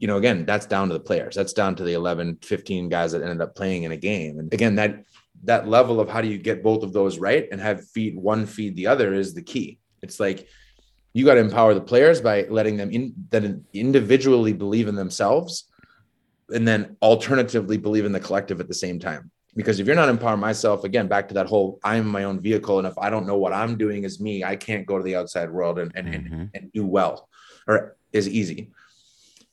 [SPEAKER 3] you know, again, that's down to the players. That's down to the 11, 15 guys that ended up playing in a game. And again, that that level of how do you get both of those right and have feed one feed the other is the key. It's like you got to empower the players by letting them in that individually believe in themselves and then alternatively believe in the collective at the same time because if you're not empowering myself again back to that whole i'm my own vehicle and if i don't know what i'm doing as me i can't go to the outside world and and, mm-hmm. and, and, do well or is easy.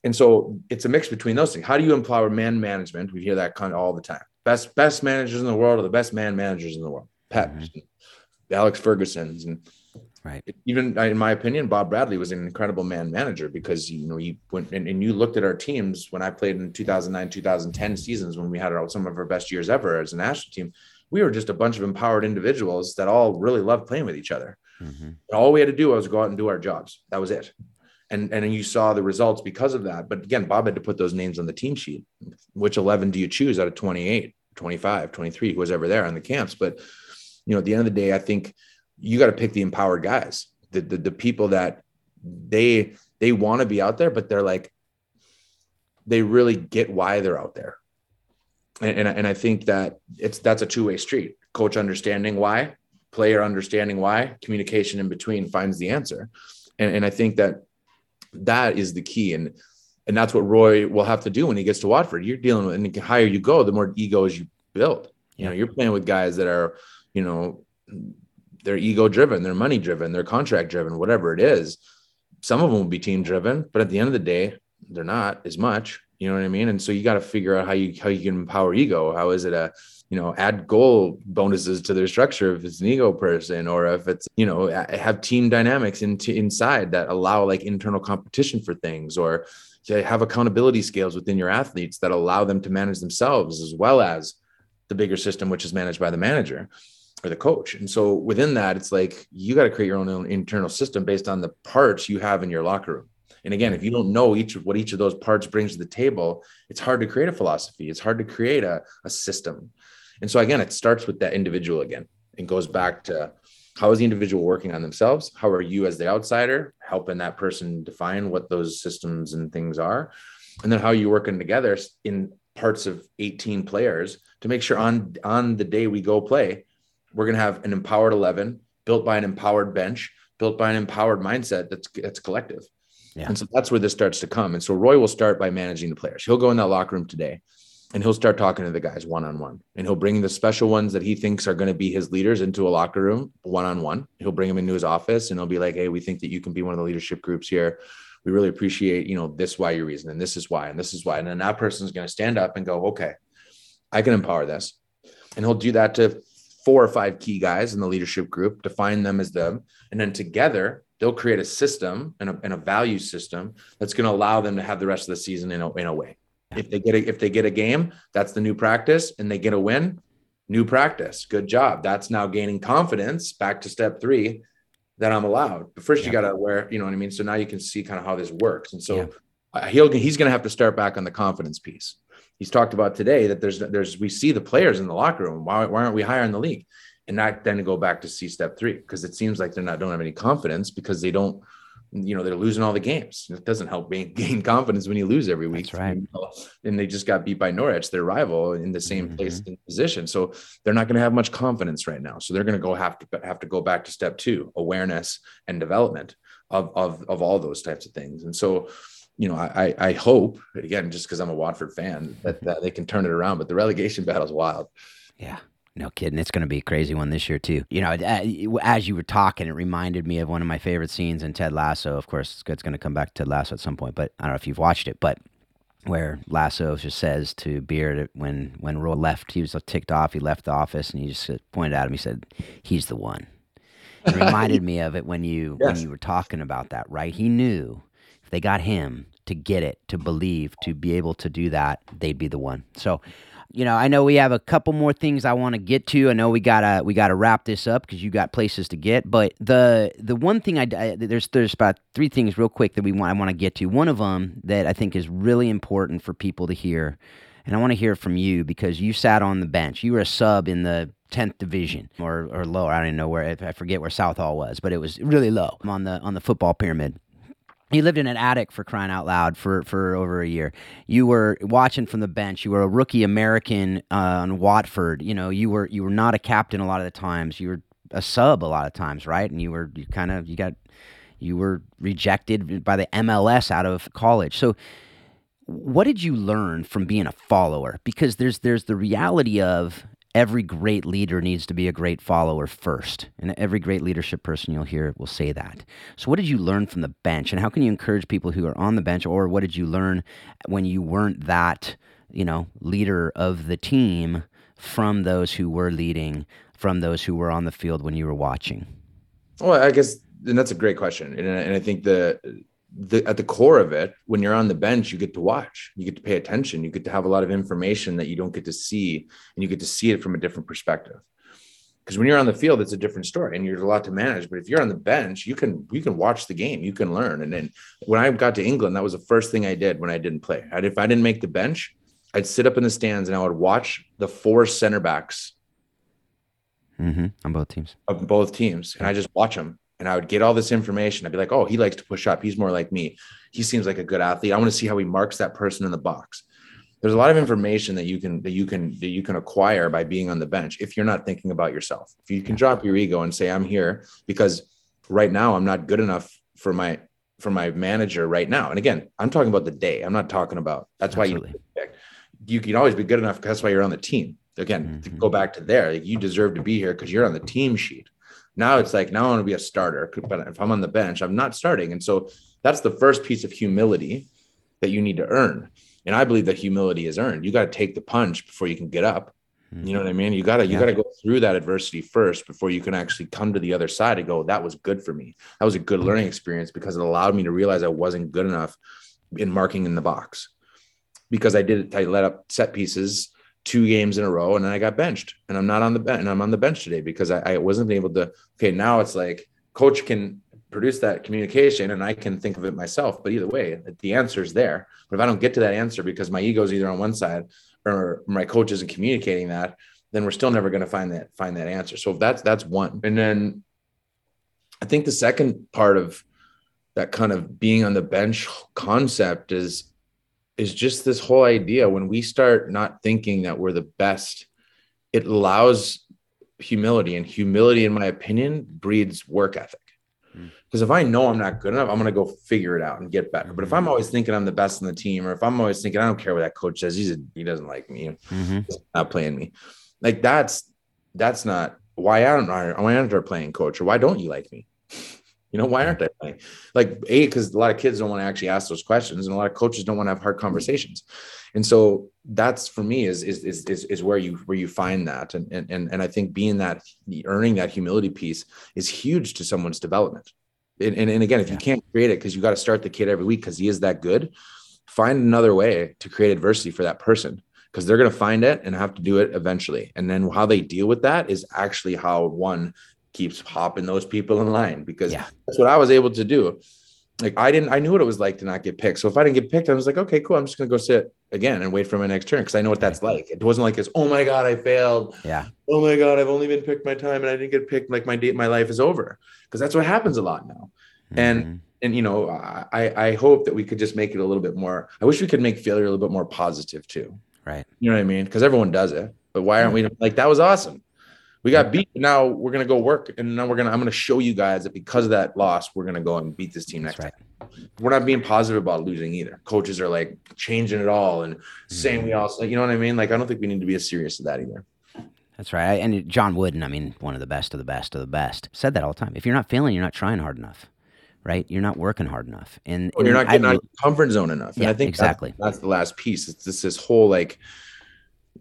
[SPEAKER 3] And so it's a mix between those things. How do you empower man management? We hear that kind of all the time. Best best managers in the world are the best man managers in the world. Pep mm-hmm. alex ferguson's and
[SPEAKER 2] Right.
[SPEAKER 3] Even in my opinion, Bob Bradley was an incredible man manager because you know he went and, and you looked at our teams when I played in 2009, 2010 seasons when we had our, some of our best years ever as a national team. We were just a bunch of empowered individuals that all really loved playing with each other. Mm-hmm. all we had to do was go out and do our jobs. That was it. And and you saw the results because of that. But again, Bob had to put those names on the team sheet. Which 11 do you choose out of 28, 25, 23, who was ever there on the camps? But you know, at the end of the day, I think you got to pick the empowered guys, the, the, the people that they they want to be out there, but they're like they really get why they're out there. And, and, and I think that it's that's a two way street. Coach understanding why, player understanding why, communication in between finds the answer. And, and I think that that is the key. And and that's what Roy will have to do when he gets to Watford. You're dealing with, and the higher you go, the more egos you build. You know, you're playing with guys that are, you know, they're ego driven, they're money driven, they're contract driven, whatever it is. Some of them will be team driven, but at the end of the day, they're not as much. You know what I mean? And so you got to figure out how you how you can empower ego. How is it a you know add goal bonuses to their structure if it's an ego person or if it's you know have team dynamics into inside that allow like internal competition for things or to have accountability scales within your athletes that allow them to manage themselves as well as the bigger system which is managed by the manager or the coach. And so within that, it's like you got to create your own internal system based on the parts you have in your locker room. And again, if you don't know each of what each of those parts brings to the table, it's hard to create a philosophy. It's hard to create a, a system. And so again, it starts with that individual again and goes back to how is the individual working on themselves? How are you as the outsider helping that person define what those systems and things are? And then how are you working together in parts of 18 players to make sure on on the day we go play, we're going to have an empowered 11 built by an empowered bench, built by an empowered mindset that's that's collective. Yeah. And so that's where this starts to come. And so Roy will start by managing the players. He'll go in that locker room today and he'll start talking to the guys one on one. And he'll bring the special ones that he thinks are going to be his leaders into a locker room one on one. He'll bring them into his office and he'll be like, Hey, we think that you can be one of the leadership groups here. We really appreciate, you know, this why your reason, and this is why, and this is why. And then that person's going to stand up and go, Okay, I can empower this. And he'll do that to four or five key guys in the leadership group, define them as them. And then together, they'll create a system and a, and a value system that's going to allow them to have the rest of the season in a, in a way. If they get a, if they get a game, that's the new practice, and they get a win, new practice. Good job. That's now gaining confidence. Back to step three, that I'm allowed. But first, yeah. you got to wear. You know what I mean. So now you can see kind of how this works. And so yeah. Uh, he'll he's going to have to start back on the confidence piece he's talked about today that there's there's we see the players in the locker room. Why, why aren't we higher in the league? And not then to go back to see step three because it seems like they're not don't have any confidence because they don't you know they're losing all the games. It doesn't help gain, gain confidence when you lose every week.
[SPEAKER 2] That's right.
[SPEAKER 3] And they just got beat by Norwich, their rival, in the same mm-hmm. place in position. So they're not going to have much confidence right now. So they're going to go have to have to go back to step two, awareness and development of of of all those types of things. And so you know, I I hope again, just because I'm a Watford fan, that, that they can turn it around. But the relegation battle is wild.
[SPEAKER 2] Yeah. No kidding. It's going to be a crazy one this year, too. You know, uh, as you were talking, it reminded me of one of my favorite scenes in Ted Lasso. Of course, it's going to come back to Ted Lasso at some point, but I don't know if you've watched it, but where Lasso just says to Beard when, when Roy left, he was ticked off. He left the office and he just pointed at him. He said, He's the one. It reminded me of it when you yes. when you were talking about that, right? He knew they got him to get it, to believe, to be able to do that, they'd be the one. So, you know, I know we have a couple more things I want to get to. I know we gotta we gotta wrap this up because you got places to get. But the the one thing I, I there's there's about three things real quick that we want I want to get to. One of them that I think is really important for people to hear, and I want to hear from you because you sat on the bench. You were a sub in the 10th division or, or lower. I don't even know where I forget where Southall was, but it was really low on the on the football pyramid you lived in an attic for crying out loud for, for over a year. You were watching from the bench. You were a rookie American uh, on Watford. You know, you were you were not a captain a lot of the times. You were a sub a lot of times, right? And you were you kind of you got you were rejected by the MLS out of college. So, what did you learn from being a follower? Because there's there's the reality of every great leader needs to be a great follower first. And every great leadership person you'll hear will say that. So, what did you learn from the bench? And how can you encourage people who are on the bench? Or what did you learn when you weren't that, you know, leader of the team from those who were leading, from those who were on the field when you were watching?
[SPEAKER 3] Well, I guess, and that's a great question. And, and I think the, the at the core of it, when you're on the bench, you get to watch, you get to pay attention, you get to have a lot of information that you don't get to see, and you get to see it from a different perspective. Because when you're on the field, it's a different story, and you're a lot to manage. But if you're on the bench, you can you can watch the game, you can learn. And then when I got to England, that was the first thing I did when I didn't play. I'd, if I didn't make the bench, I'd sit up in the stands and I would watch the four center backs
[SPEAKER 2] mm-hmm. on both teams.
[SPEAKER 3] Of both teams, and I just watch them and I would get all this information. I'd be like, oh, he likes to push up. He's more like me. He seems like a good athlete. I want to see how he marks that person in the box. There's a lot of information that you can that you can that you can acquire by being on the bench if you're not thinking about yourself. If you can drop your ego and say, I'm here because right now I'm not good enough for my for my manager right now. And again, I'm talking about the day. I'm not talking about that's Absolutely. why you you can always be good enough because that's why you're on the team. Again, mm-hmm. to go back to there, like you deserve to be here because you're on the team sheet. Now it's like, now I want to be a starter, but if I'm on the bench, I'm not starting. And so that's the first piece of humility that you need to earn. And I believe that humility is earned. You got to take the punch before you can get up. You know what I mean? You gotta you
[SPEAKER 2] Yeah.
[SPEAKER 3] gotta go through that adversity first before you can actually come to the other side and go, that was good for me. That was a good learning experience because it allowed me to realize I wasn't good enough in marking in the box. Because I did I let up set pieces two games in a row and then I got benched. And I'm not on the bench and I'm on the bench today because I, I wasn't able to okay, now it's like coach can produce that communication and I can think of it myself. But either way, the answer is there. But if I don't get to that answer because my ego is either on one side or my coach isn't communicating that, then we're still never going to find that find that answer. So that's that's one. And then I think the second part of that kind of being on the bench concept is is just this whole idea when we start not thinking that we're the best, it allows humility and humility in my opinion breeds work ethic. Because if I know I'm not good enough, I'm going to go figure it out and get better. But if I'm always thinking I'm the best in the team, or if I'm always thinking I don't care what that coach says, he's a, he doesn't like me,
[SPEAKER 2] Mhm.
[SPEAKER 3] he's not playing me, like that's that's not why I why aren't I playing coach or why don't you like me? You know why aren't I playing? Like a because a lot of kids don't want to actually ask those questions, and a lot of coaches don't want to have hard mm-hmm. conversations, and so that's for me is is is is, is where you where you find that, and and and and I think being that earning that humility piece is huge to someone's development. And, and, and again, if you can't create it because you got to start the kid every week because he is that good, find another way to create adversity for that person because they're going to find it and have to do it eventually. And then how they deal with that is actually how one keeps hopping those people in line because
[SPEAKER 2] Yeah.
[SPEAKER 3] that's what I was able to do. Like I didn't, I knew what it was like to not get picked. So if I didn't get picked, I was like, okay, cool. I'm just going to go sit again and wait for my next turn because I know what that's like. It wasn't like this. Oh my god, I failed.
[SPEAKER 2] Yeah.
[SPEAKER 3] Oh my god, I've only been picked my time and I didn't get picked. Like my date, my life is over because that's what happens a lot now. And
[SPEAKER 2] Mhm.
[SPEAKER 3] and you know, I I hope that we could just make it a little bit more. I wish we could make failure a little bit more positive too.
[SPEAKER 2] right.
[SPEAKER 3] You know what I mean? Because everyone does it, but why aren't we like that was awesome? We got beat. Now we're gonna go work, and now we're gonna. I'm gonna show you guys that because of that loss, we're gonna go and beat this team next
[SPEAKER 2] right.
[SPEAKER 3] time. We're not being positive about losing either. Coaches are like changing it all and saying we mm-hmm. all. like, You know what I mean? Like I don't think we need to be as serious as that either.
[SPEAKER 2] That's right. And John Wooden, I mean, one of the best of the best of the best, said that all the time. If you're not failing, you're not trying hard enough, right? You're not working hard enough, and,
[SPEAKER 3] Or you're not getting
[SPEAKER 2] I-
[SPEAKER 3] out of your comfort zone enough. And
[SPEAKER 2] Yeah,
[SPEAKER 3] I think that's-
[SPEAKER 2] exactly.
[SPEAKER 3] That's, the last piece. It's just this whole like,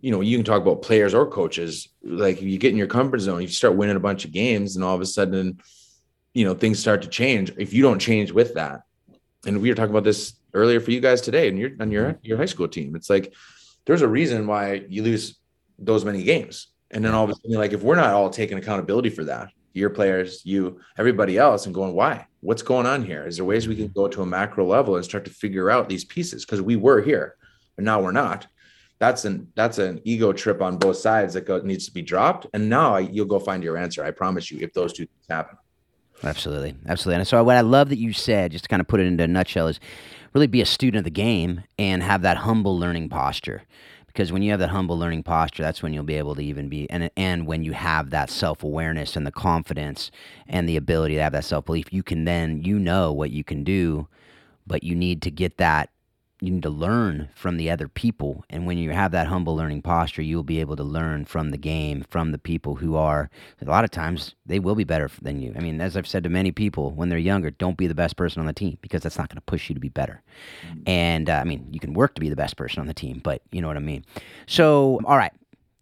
[SPEAKER 3] you know, you can talk about players or coaches. Like you get in your comfort zone, you start winning a bunch of games, and all of a sudden, you know, things start to change. If you don't change with that, and we were talking about this earlier for you guys today, and you're on your mm-hmm. your high school team. It's like there's a reason why you lose those many games. And then all of a sudden, like if we're not all taking accountability for that, your players, you, everybody else, and going, why? What's going on here? Is there ways we can go to a macro level and start to figure out these pieces? Because we were here, but now we're not. That's an that's an ego trip on both sides that go, needs to be dropped. And now you'll go find your answer. I promise you, if those two things happen.
[SPEAKER 2] Absolutely, absolutely. And so, what I love that you said, just to kind of put it into a nutshell, is really be a student of the game and have that humble learning posture. Because when you have that humble learning posture, that's when you'll be able to even be, and and when you have that self awareness and the confidence and the ability to have that self belief, you can then you know what you can do, but you need to get that. You need to learn from the other people, and when you have that humble learning posture, you'll be able to learn from the game, from the people who are a lot of times they will be better than you. I mean, as I've said to many people when they're younger, don't be the best person on the team because that's not going to push you to be better. And uh, I mean, you can work to be the best person on the team, but you know what I mean. So, all right,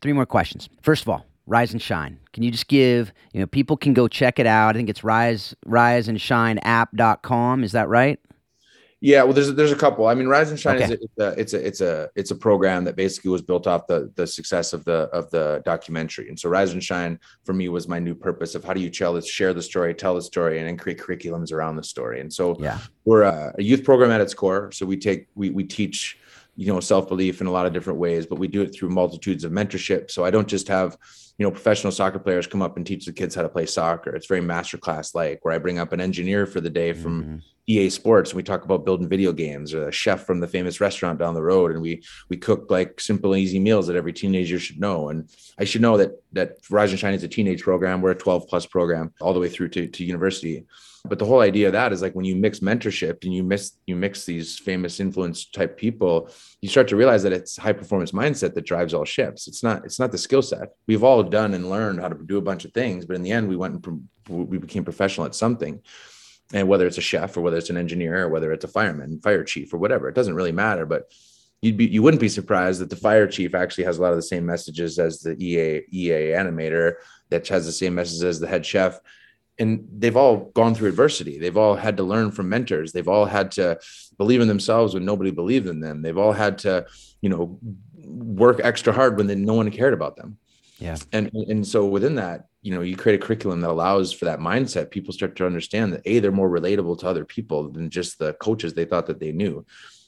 [SPEAKER 2] three more questions. First of all, Rise and Shine. Can you just give, you know, people can go check it out. I think it's rise rise and shine riseandshineapp.com. Is that right?
[SPEAKER 3] Yeah, well, there's there's a couple. I mean, Rise and Shine
[SPEAKER 2] Okay.
[SPEAKER 3] is a, it's a it's a it's a it's a program that basically was built off the the success of the of the documentary. And so, Rise and Shine for me was my new purpose of how do you tell this, share the story, tell the story, and then create curriculums around the story. And so,
[SPEAKER 2] Yeah.
[SPEAKER 3] we're a, a youth program at its core. So we take we we teach you know self belief in a lot of different ways, but we do it through multitudes of mentorship. So I don't just have you know professional soccer players come up and teach the kids how to play soccer. It's very masterclass like, where I bring up an engineer for the day from
[SPEAKER 2] Mhm.
[SPEAKER 3] EA Sports and we talk about building video games or a chef from the famous restaurant down the road and we we cook like simple easy meals that every teenager should know. And I should know that that Rise and Shine is a teenage program. We're a 12 plus program all the way through to, to university. But the whole idea of that is like when you mix mentorship and you mix you mix these famous influence type people you start to realize that it's high performance mindset that drives all ships it's not it's not the skill set. We've all done and learned how to do a bunch of things but in the end we went and we became professional at something. And whether it's a chef or whether it's an engineer or whether it's a fireman, fire chief or whatever, it doesn't really matter. But you'd be you wouldn't be surprised that the fire chief actually has a lot of the same messages as the EA EA animator that has the same messages as the head chef. And they've all gone through adversity. They've all had to learn from mentors. They've all had to believe in themselves when nobody believed in them. They've all had to you know work extra hard when they, no one cared about them
[SPEAKER 2] yeah.
[SPEAKER 3] And and so within that you know you create a curriculum that allows for that mindset. People start to understand that a they're more relatable to other people than just the coaches they thought that they knew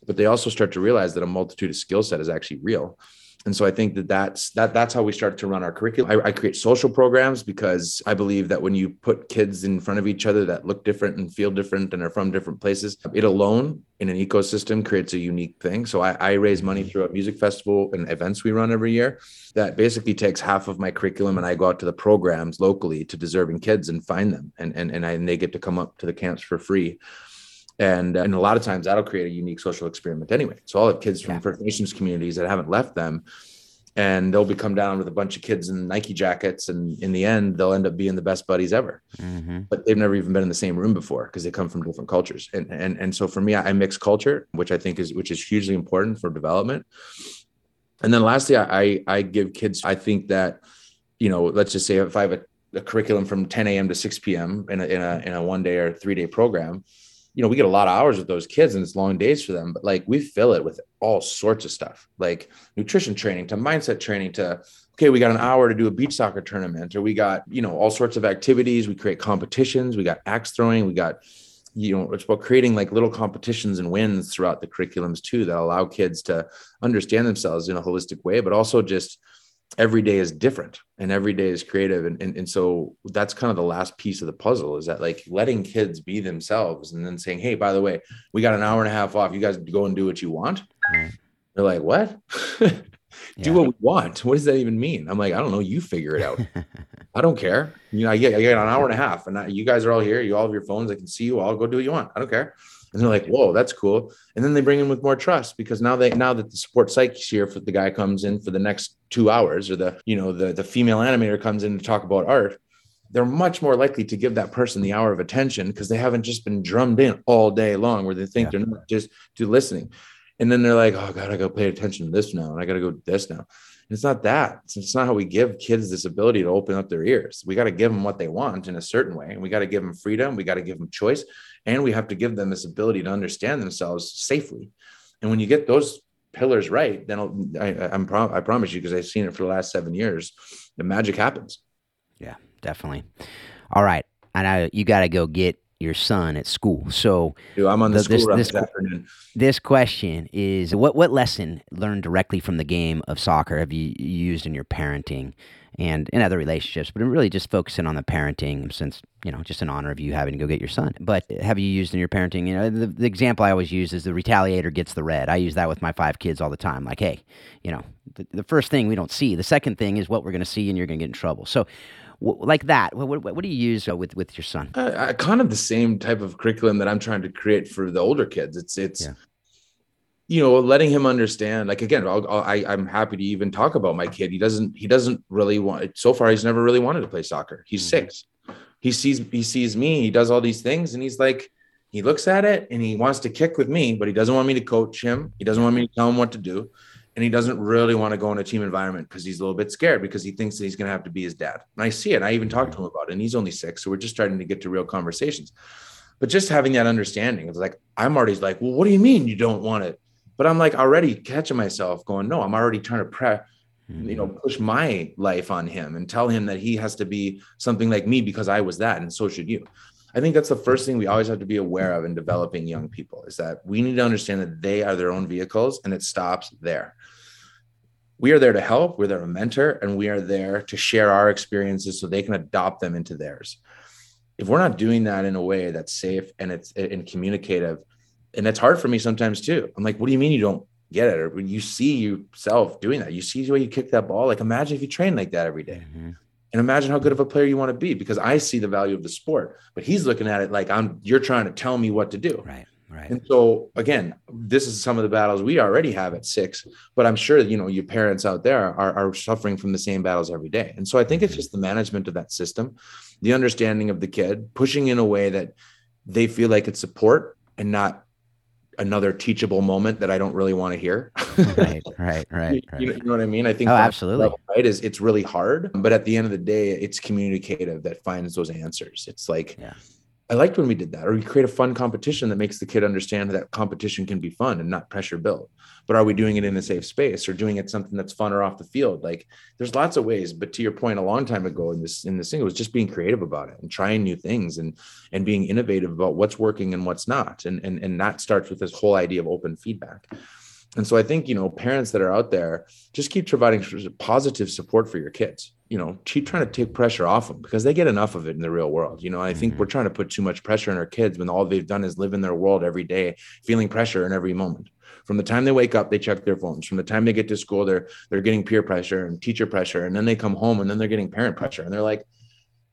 [SPEAKER 3] but they also start to realize that a multitude of skill set is actually real and so i think that that's that that's how we start to run our curriculum. I, I, create social programs because i believe that when you put kids in front of each other that look different and feel different and are from different places it alone in an ecosystem creates a unique thing. So i, I raise money mm-hmm. through a music festival and events we run every year that basically takes half of my curriculum and i go out to the programs locally to deserving kids and find them. And and, and, I, and they get to come up to the camps for free and and a lot of times that'll create a unique social experiment anyway. So I'll have kids from yeah. First Nations communities that haven't left them, and they'll be come down with a bunch of kids in Nike jackets, and in the end, they'll end up being the best buddies ever. Mm-hmm. But they've never even been in the same room before because they come from different cultures. And and and so for me, I, I mix culture, which I think is which is hugely important for development. And then lastly, I I give kids. I think that you know, let's just say if I have a, a curriculum from 10 a.m. to 6 p.m. in a in a in a one day or three day program you know, we get a lot of hours with those kids and it's long days for them, but like we fill it with all sorts of stuff, like nutrition training to mindset training to, okay, we got an hour to do a beach soccer tournament, or we got, you know, all sorts of activities. We create competitions, we got axe throwing, we got, you know, it's about creating like little competitions and wins throughout the curriculums too that allow kids to understand themselves in a holistic way, but also just every day is different and every day is creative. And, and and so that's kind of the last piece of the puzzle is that like letting kids be themselves and then saying hey by the way we got an hour and a half off. You guys go and do what you want. They're like what? Do yeah. what we want. What does that even mean? I'm like i don't know. You figure it out. I don't care. You know i get, I get an hour and a half and I, you guys are all here. You all have your phones. I can see you all. Go do what you want. I don't care and they're like, whoa, that's cool. And then they bring in with more trust because now they now that the support psych's here for the guy comes in for the next two hours, or the you know the the female animator comes in to talk about art, they're much more likely to give that person the hour of attention because they haven't just been drummed in all day long where they think yeah. they're not just to listening. And then they're like, oh God, I gotta pay attention to this now, and I gotta go do this now. It's not that. It's, it's not how we give kids this ability to open up their ears. We got to give them what they want in a certain way, and we got to give them freedom. We got to give them choice, and we have to give them this ability to understand themselves safely. And when you get those pillars right, then I, am I promise you, because I've seen it for the last seven years, the magic happens.
[SPEAKER 2] Yeah, definitely. All right, and I, you got to go get your son at school. So
[SPEAKER 3] Dude, I'm on the, the school
[SPEAKER 2] this, this, afternoon. This question is what what lesson learned directly from the game of soccer have you used in your parenting and in other relationships, but really just focusing on the parenting since, you know, just in honor of you having to go get your son. But have you used in your parenting, you know, the, the example I always use is the retaliator gets the red. I use that with my five kids all the time. Like, hey, you know, the, the first thing we don't see. The second thing is what we're going to see and you're going to get in trouble. So like that. What, what, what, do you use with with your son?
[SPEAKER 3] Uh, kind of the same type of curriculum that i'm trying to create for the older kids. It's it's yeah. you know letting him understand like again I'll, I'll, I, i'm happy to even talk about my kid. He doesn't he doesn't really want so far he's never really wanted to play soccer. He's mm-hmm. six. He sees he sees me he does all these things and he's like he looks at it and he wants to kick with me but he doesn't want me to coach him. He doesn't want me to tell him what to do and he doesn't really want to go in a team environment because he's a little bit scared because he thinks that he's going to have to be his dad and i see it i even talked to him about it and he's only six so we're just starting to get to real conversations but just having that understanding it's like i'm already like well what do you mean you don't want it but I'm like already catching myself going, no, I'm already trying to prep, you know, mm-hmm. push my life on him and tell him that he has to be something like me because I was that, and so should you. I think that's the first thing we always have to be aware of in developing young people is that we need to understand that they are their own vehicles and it stops there. We are there to help, we're there to mentor, and we are there to share our experiences so they can adopt them into theirs. If we're not doing that in a way that's safe and it's and communicative, and it's hard for me sometimes too. I'm like, what do you mean you don't get it? Or when you see yourself doing that, you see the way you kick that ball. Like, imagine if you train like that every day. Mm-hmm. And imagine how good of a player you want to be because I see the value of the sport, but he's looking at it like I'm you're trying to tell me what to do.
[SPEAKER 2] Right. Right.
[SPEAKER 3] And so again, this is some of the battles we already have at six, but I'm sure you know your parents out there are, are suffering from the same battles every day. And so I think it's mm-hmm. just the management of that system, the understanding of the kid, pushing in a way that they feel like it's support and not another teachable moment that I don't really want to hear.
[SPEAKER 2] right, right, right.
[SPEAKER 3] You, you, know what I mean? I think
[SPEAKER 2] oh, absolutely.
[SPEAKER 3] Right is it's really hard, but at the end of the day, it's communicative that finds those answers. It's like, yeah. I liked when we did that, or we create a fun competition that makes the kid understand that competition can be fun and not pressure built. But are we doing it in a safe space or doing it something that's fun or off the field? Like there's lots of ways. But to your point, a long time ago in this in this thing, it was just being creative about it and trying new things and and being innovative about what's working and what's not. And and and that starts with this whole idea of open feedback. And so I think, you know, parents that are out there, just keep providing positive support for your kids. You know, keep trying to take pressure off them because they get enough of it in the real world. You know, I think mm-hmm. we're trying to put too much pressure on our kids when all they've done is live in their world every day, feeling pressure in every moment. From the time they wake up, they check their phones. From the time they get to school, they're they're getting peer pressure and teacher pressure. And then they come home and then they're getting parent pressure. And they're like,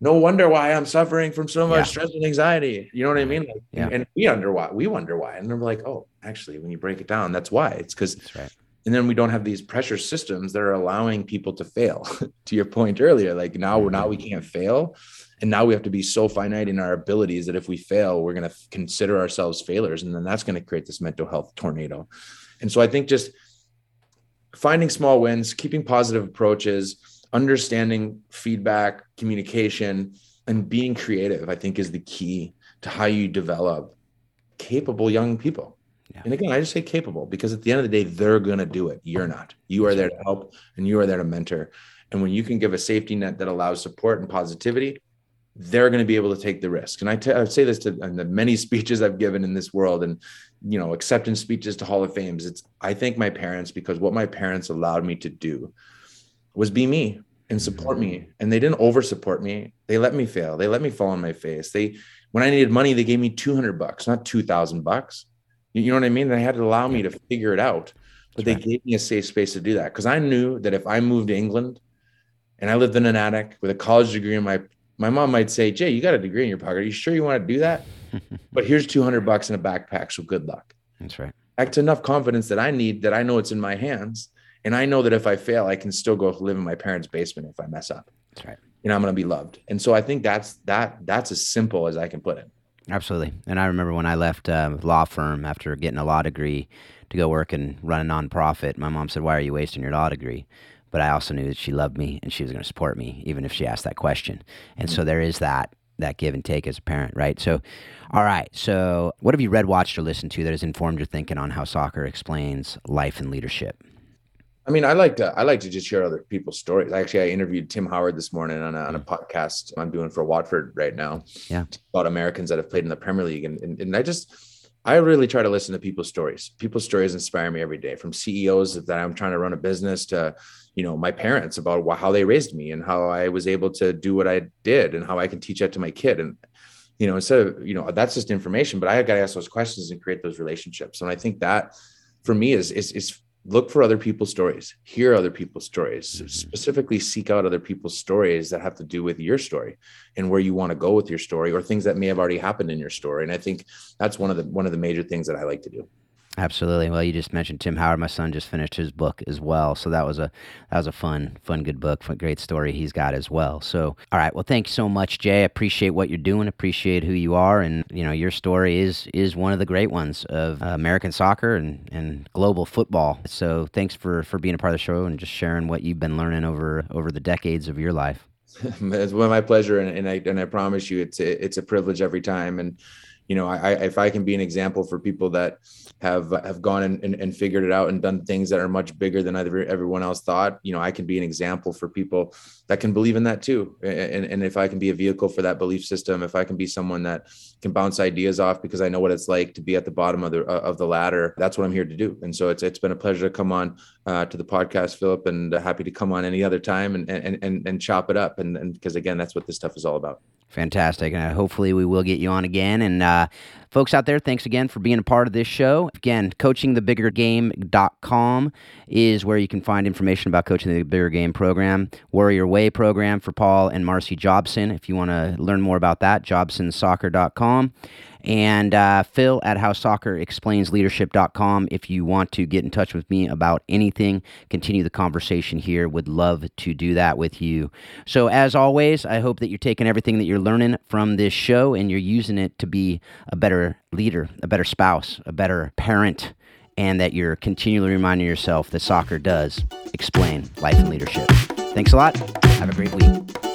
[SPEAKER 3] no wonder why I'm suffering from so much yeah. stress and anxiety. You know what I mean? Like, yeah. And we wonder why. We wonder why. And they're like, oh, actually, when you break it down, that's why. It's because right. And then we don't have these pressure systems that are allowing people to fail. to your point earlier, like now we're now mm-hmm. we can't fail. And now we have to be so finite in our abilities that if we fail, we're going to consider ourselves failures. And then that's going to create this mental health tornado. And so I think just finding small wins, keeping positive approaches, understanding feedback, communication, and being creative, I think is the key to how you develop capable young people. Yeah. And again, I just say capable because at the end of the day, they're going to do it. You're not. You are there to help and you are there to mentor. And when you can give a safety net that allows support and positivity, they're going to be able to take the risk. And I, t- I say this to the many speeches I've given in this world and, you know, acceptance speeches to Hall of Fames. It's, I thank my parents because what my parents allowed me to do was be me and support me. Mm-hmm. And they didn't over support me. They let me fail. They let me fall on my face. They, when I needed money, they gave me 200 bucks, not 2000 bucks. You know what I mean? They had to allow me to figure it out, but they gave me a safe space to do that. Cause I knew that if I moved to England and I lived in an attic with a college degree in my, my mom might say, Jay, you got a degree in your pocket. Are you sure you want to do that? but here's 200 bucks in a backpack. So good luck.
[SPEAKER 2] That's right.
[SPEAKER 3] That's enough confidence that I need that I know it's in my hands and I know that if I fail, I can still go live in my parents' basement if I mess up.
[SPEAKER 2] That's right.
[SPEAKER 3] And I'm going to be loved. And so I think that's that that's as simple as I can put it.
[SPEAKER 2] Absolutely. And I remember when I left a law firm after getting a law degree to go work and run a nonprofit, my mom said, "Why are you wasting your law degree?" But I also knew that she loved me and she was going to support me even if she asked that question. And mm-hmm. so there is that that give and take as a parent, right? So all right. So, what have you read, watched, or listened to that has informed your thinking on how soccer explains life and leadership?
[SPEAKER 3] I mean, I like to I like to just hear other people's stories. Actually, I interviewed Tim Howard this morning on a, on a mm. podcast I'm doing for Watford right now.
[SPEAKER 2] Yeah,
[SPEAKER 3] about Americans that have played in the Premier League, and, and and I just I really try to listen to people's stories. People's stories inspire me every day, from CEOs that I'm trying to run a business to, you know, my parents about how they raised me and how I was able to do what I did and how I can teach that to my kid. And you know, instead of you know that's just information, but I got to ask those questions and create those relationships. And I think that for me is is is look for other people's stories hear other people's stories mm-hmm. specifically seek out other people's stories that have to do with your story and where you want to go with your story or things that may have already happened in your story and i think that's one of the one of the major things that i like to do
[SPEAKER 2] Absolutely. Well, you just mentioned Tim Howard. My son just finished his book as well, so that was a that was a fun, fun, good book. Fun, great story he's got as well. So, all right. Well, thanks so much, Jay. I appreciate what you're doing. Appreciate who you are, and you know your story is is one of the great ones of uh, American soccer and and global football. So, thanks for for being a part of the show and just sharing what you've been learning over over the decades of your life.
[SPEAKER 3] it's one my pleasure, and, and I and I promise you, it's a, it's a privilege every time, and you know, I, if I can be an example for people that have have gone and, and, and, figured it out and done things that are much bigger than either everyone else thought, you know, I can be an example for people that can believe in that too. And, and if I can be a vehicle for that belief system, if I can be someone that can bounce ideas off because I know what it's like to be at the bottom of the uh, of the ladder, that's what I'm here to do. And so it's it's been a pleasure to come on uh, to the podcast, Philip, and uh, happy to come on any other time and and and, and chop it up. And and because again, that's what this stuff is all about.
[SPEAKER 2] Fantastic. And uh, hopefully we will get you on again. And uh, folks out there, thanks again for being a part of this show. Again, coachingthebiggergame.com is where you can find information about Coaching the Bigger Game program, Warrior Way program for Paul and Marcy Jobson. If you want to learn more about that, jobsonsoccer.com. and uh, Phil at HowSoccerExplainsLeadership.com if you want to get in touch with me about anything, continue the conversation here. Would love to do that with you. So, as always, I hope that you're taking everything that you're learning from this show and you're using it to be a better leader, a better spouse, a better parent, and that you're continually reminding yourself that soccer does explain life and leadership. Thanks a lot. Have a great week.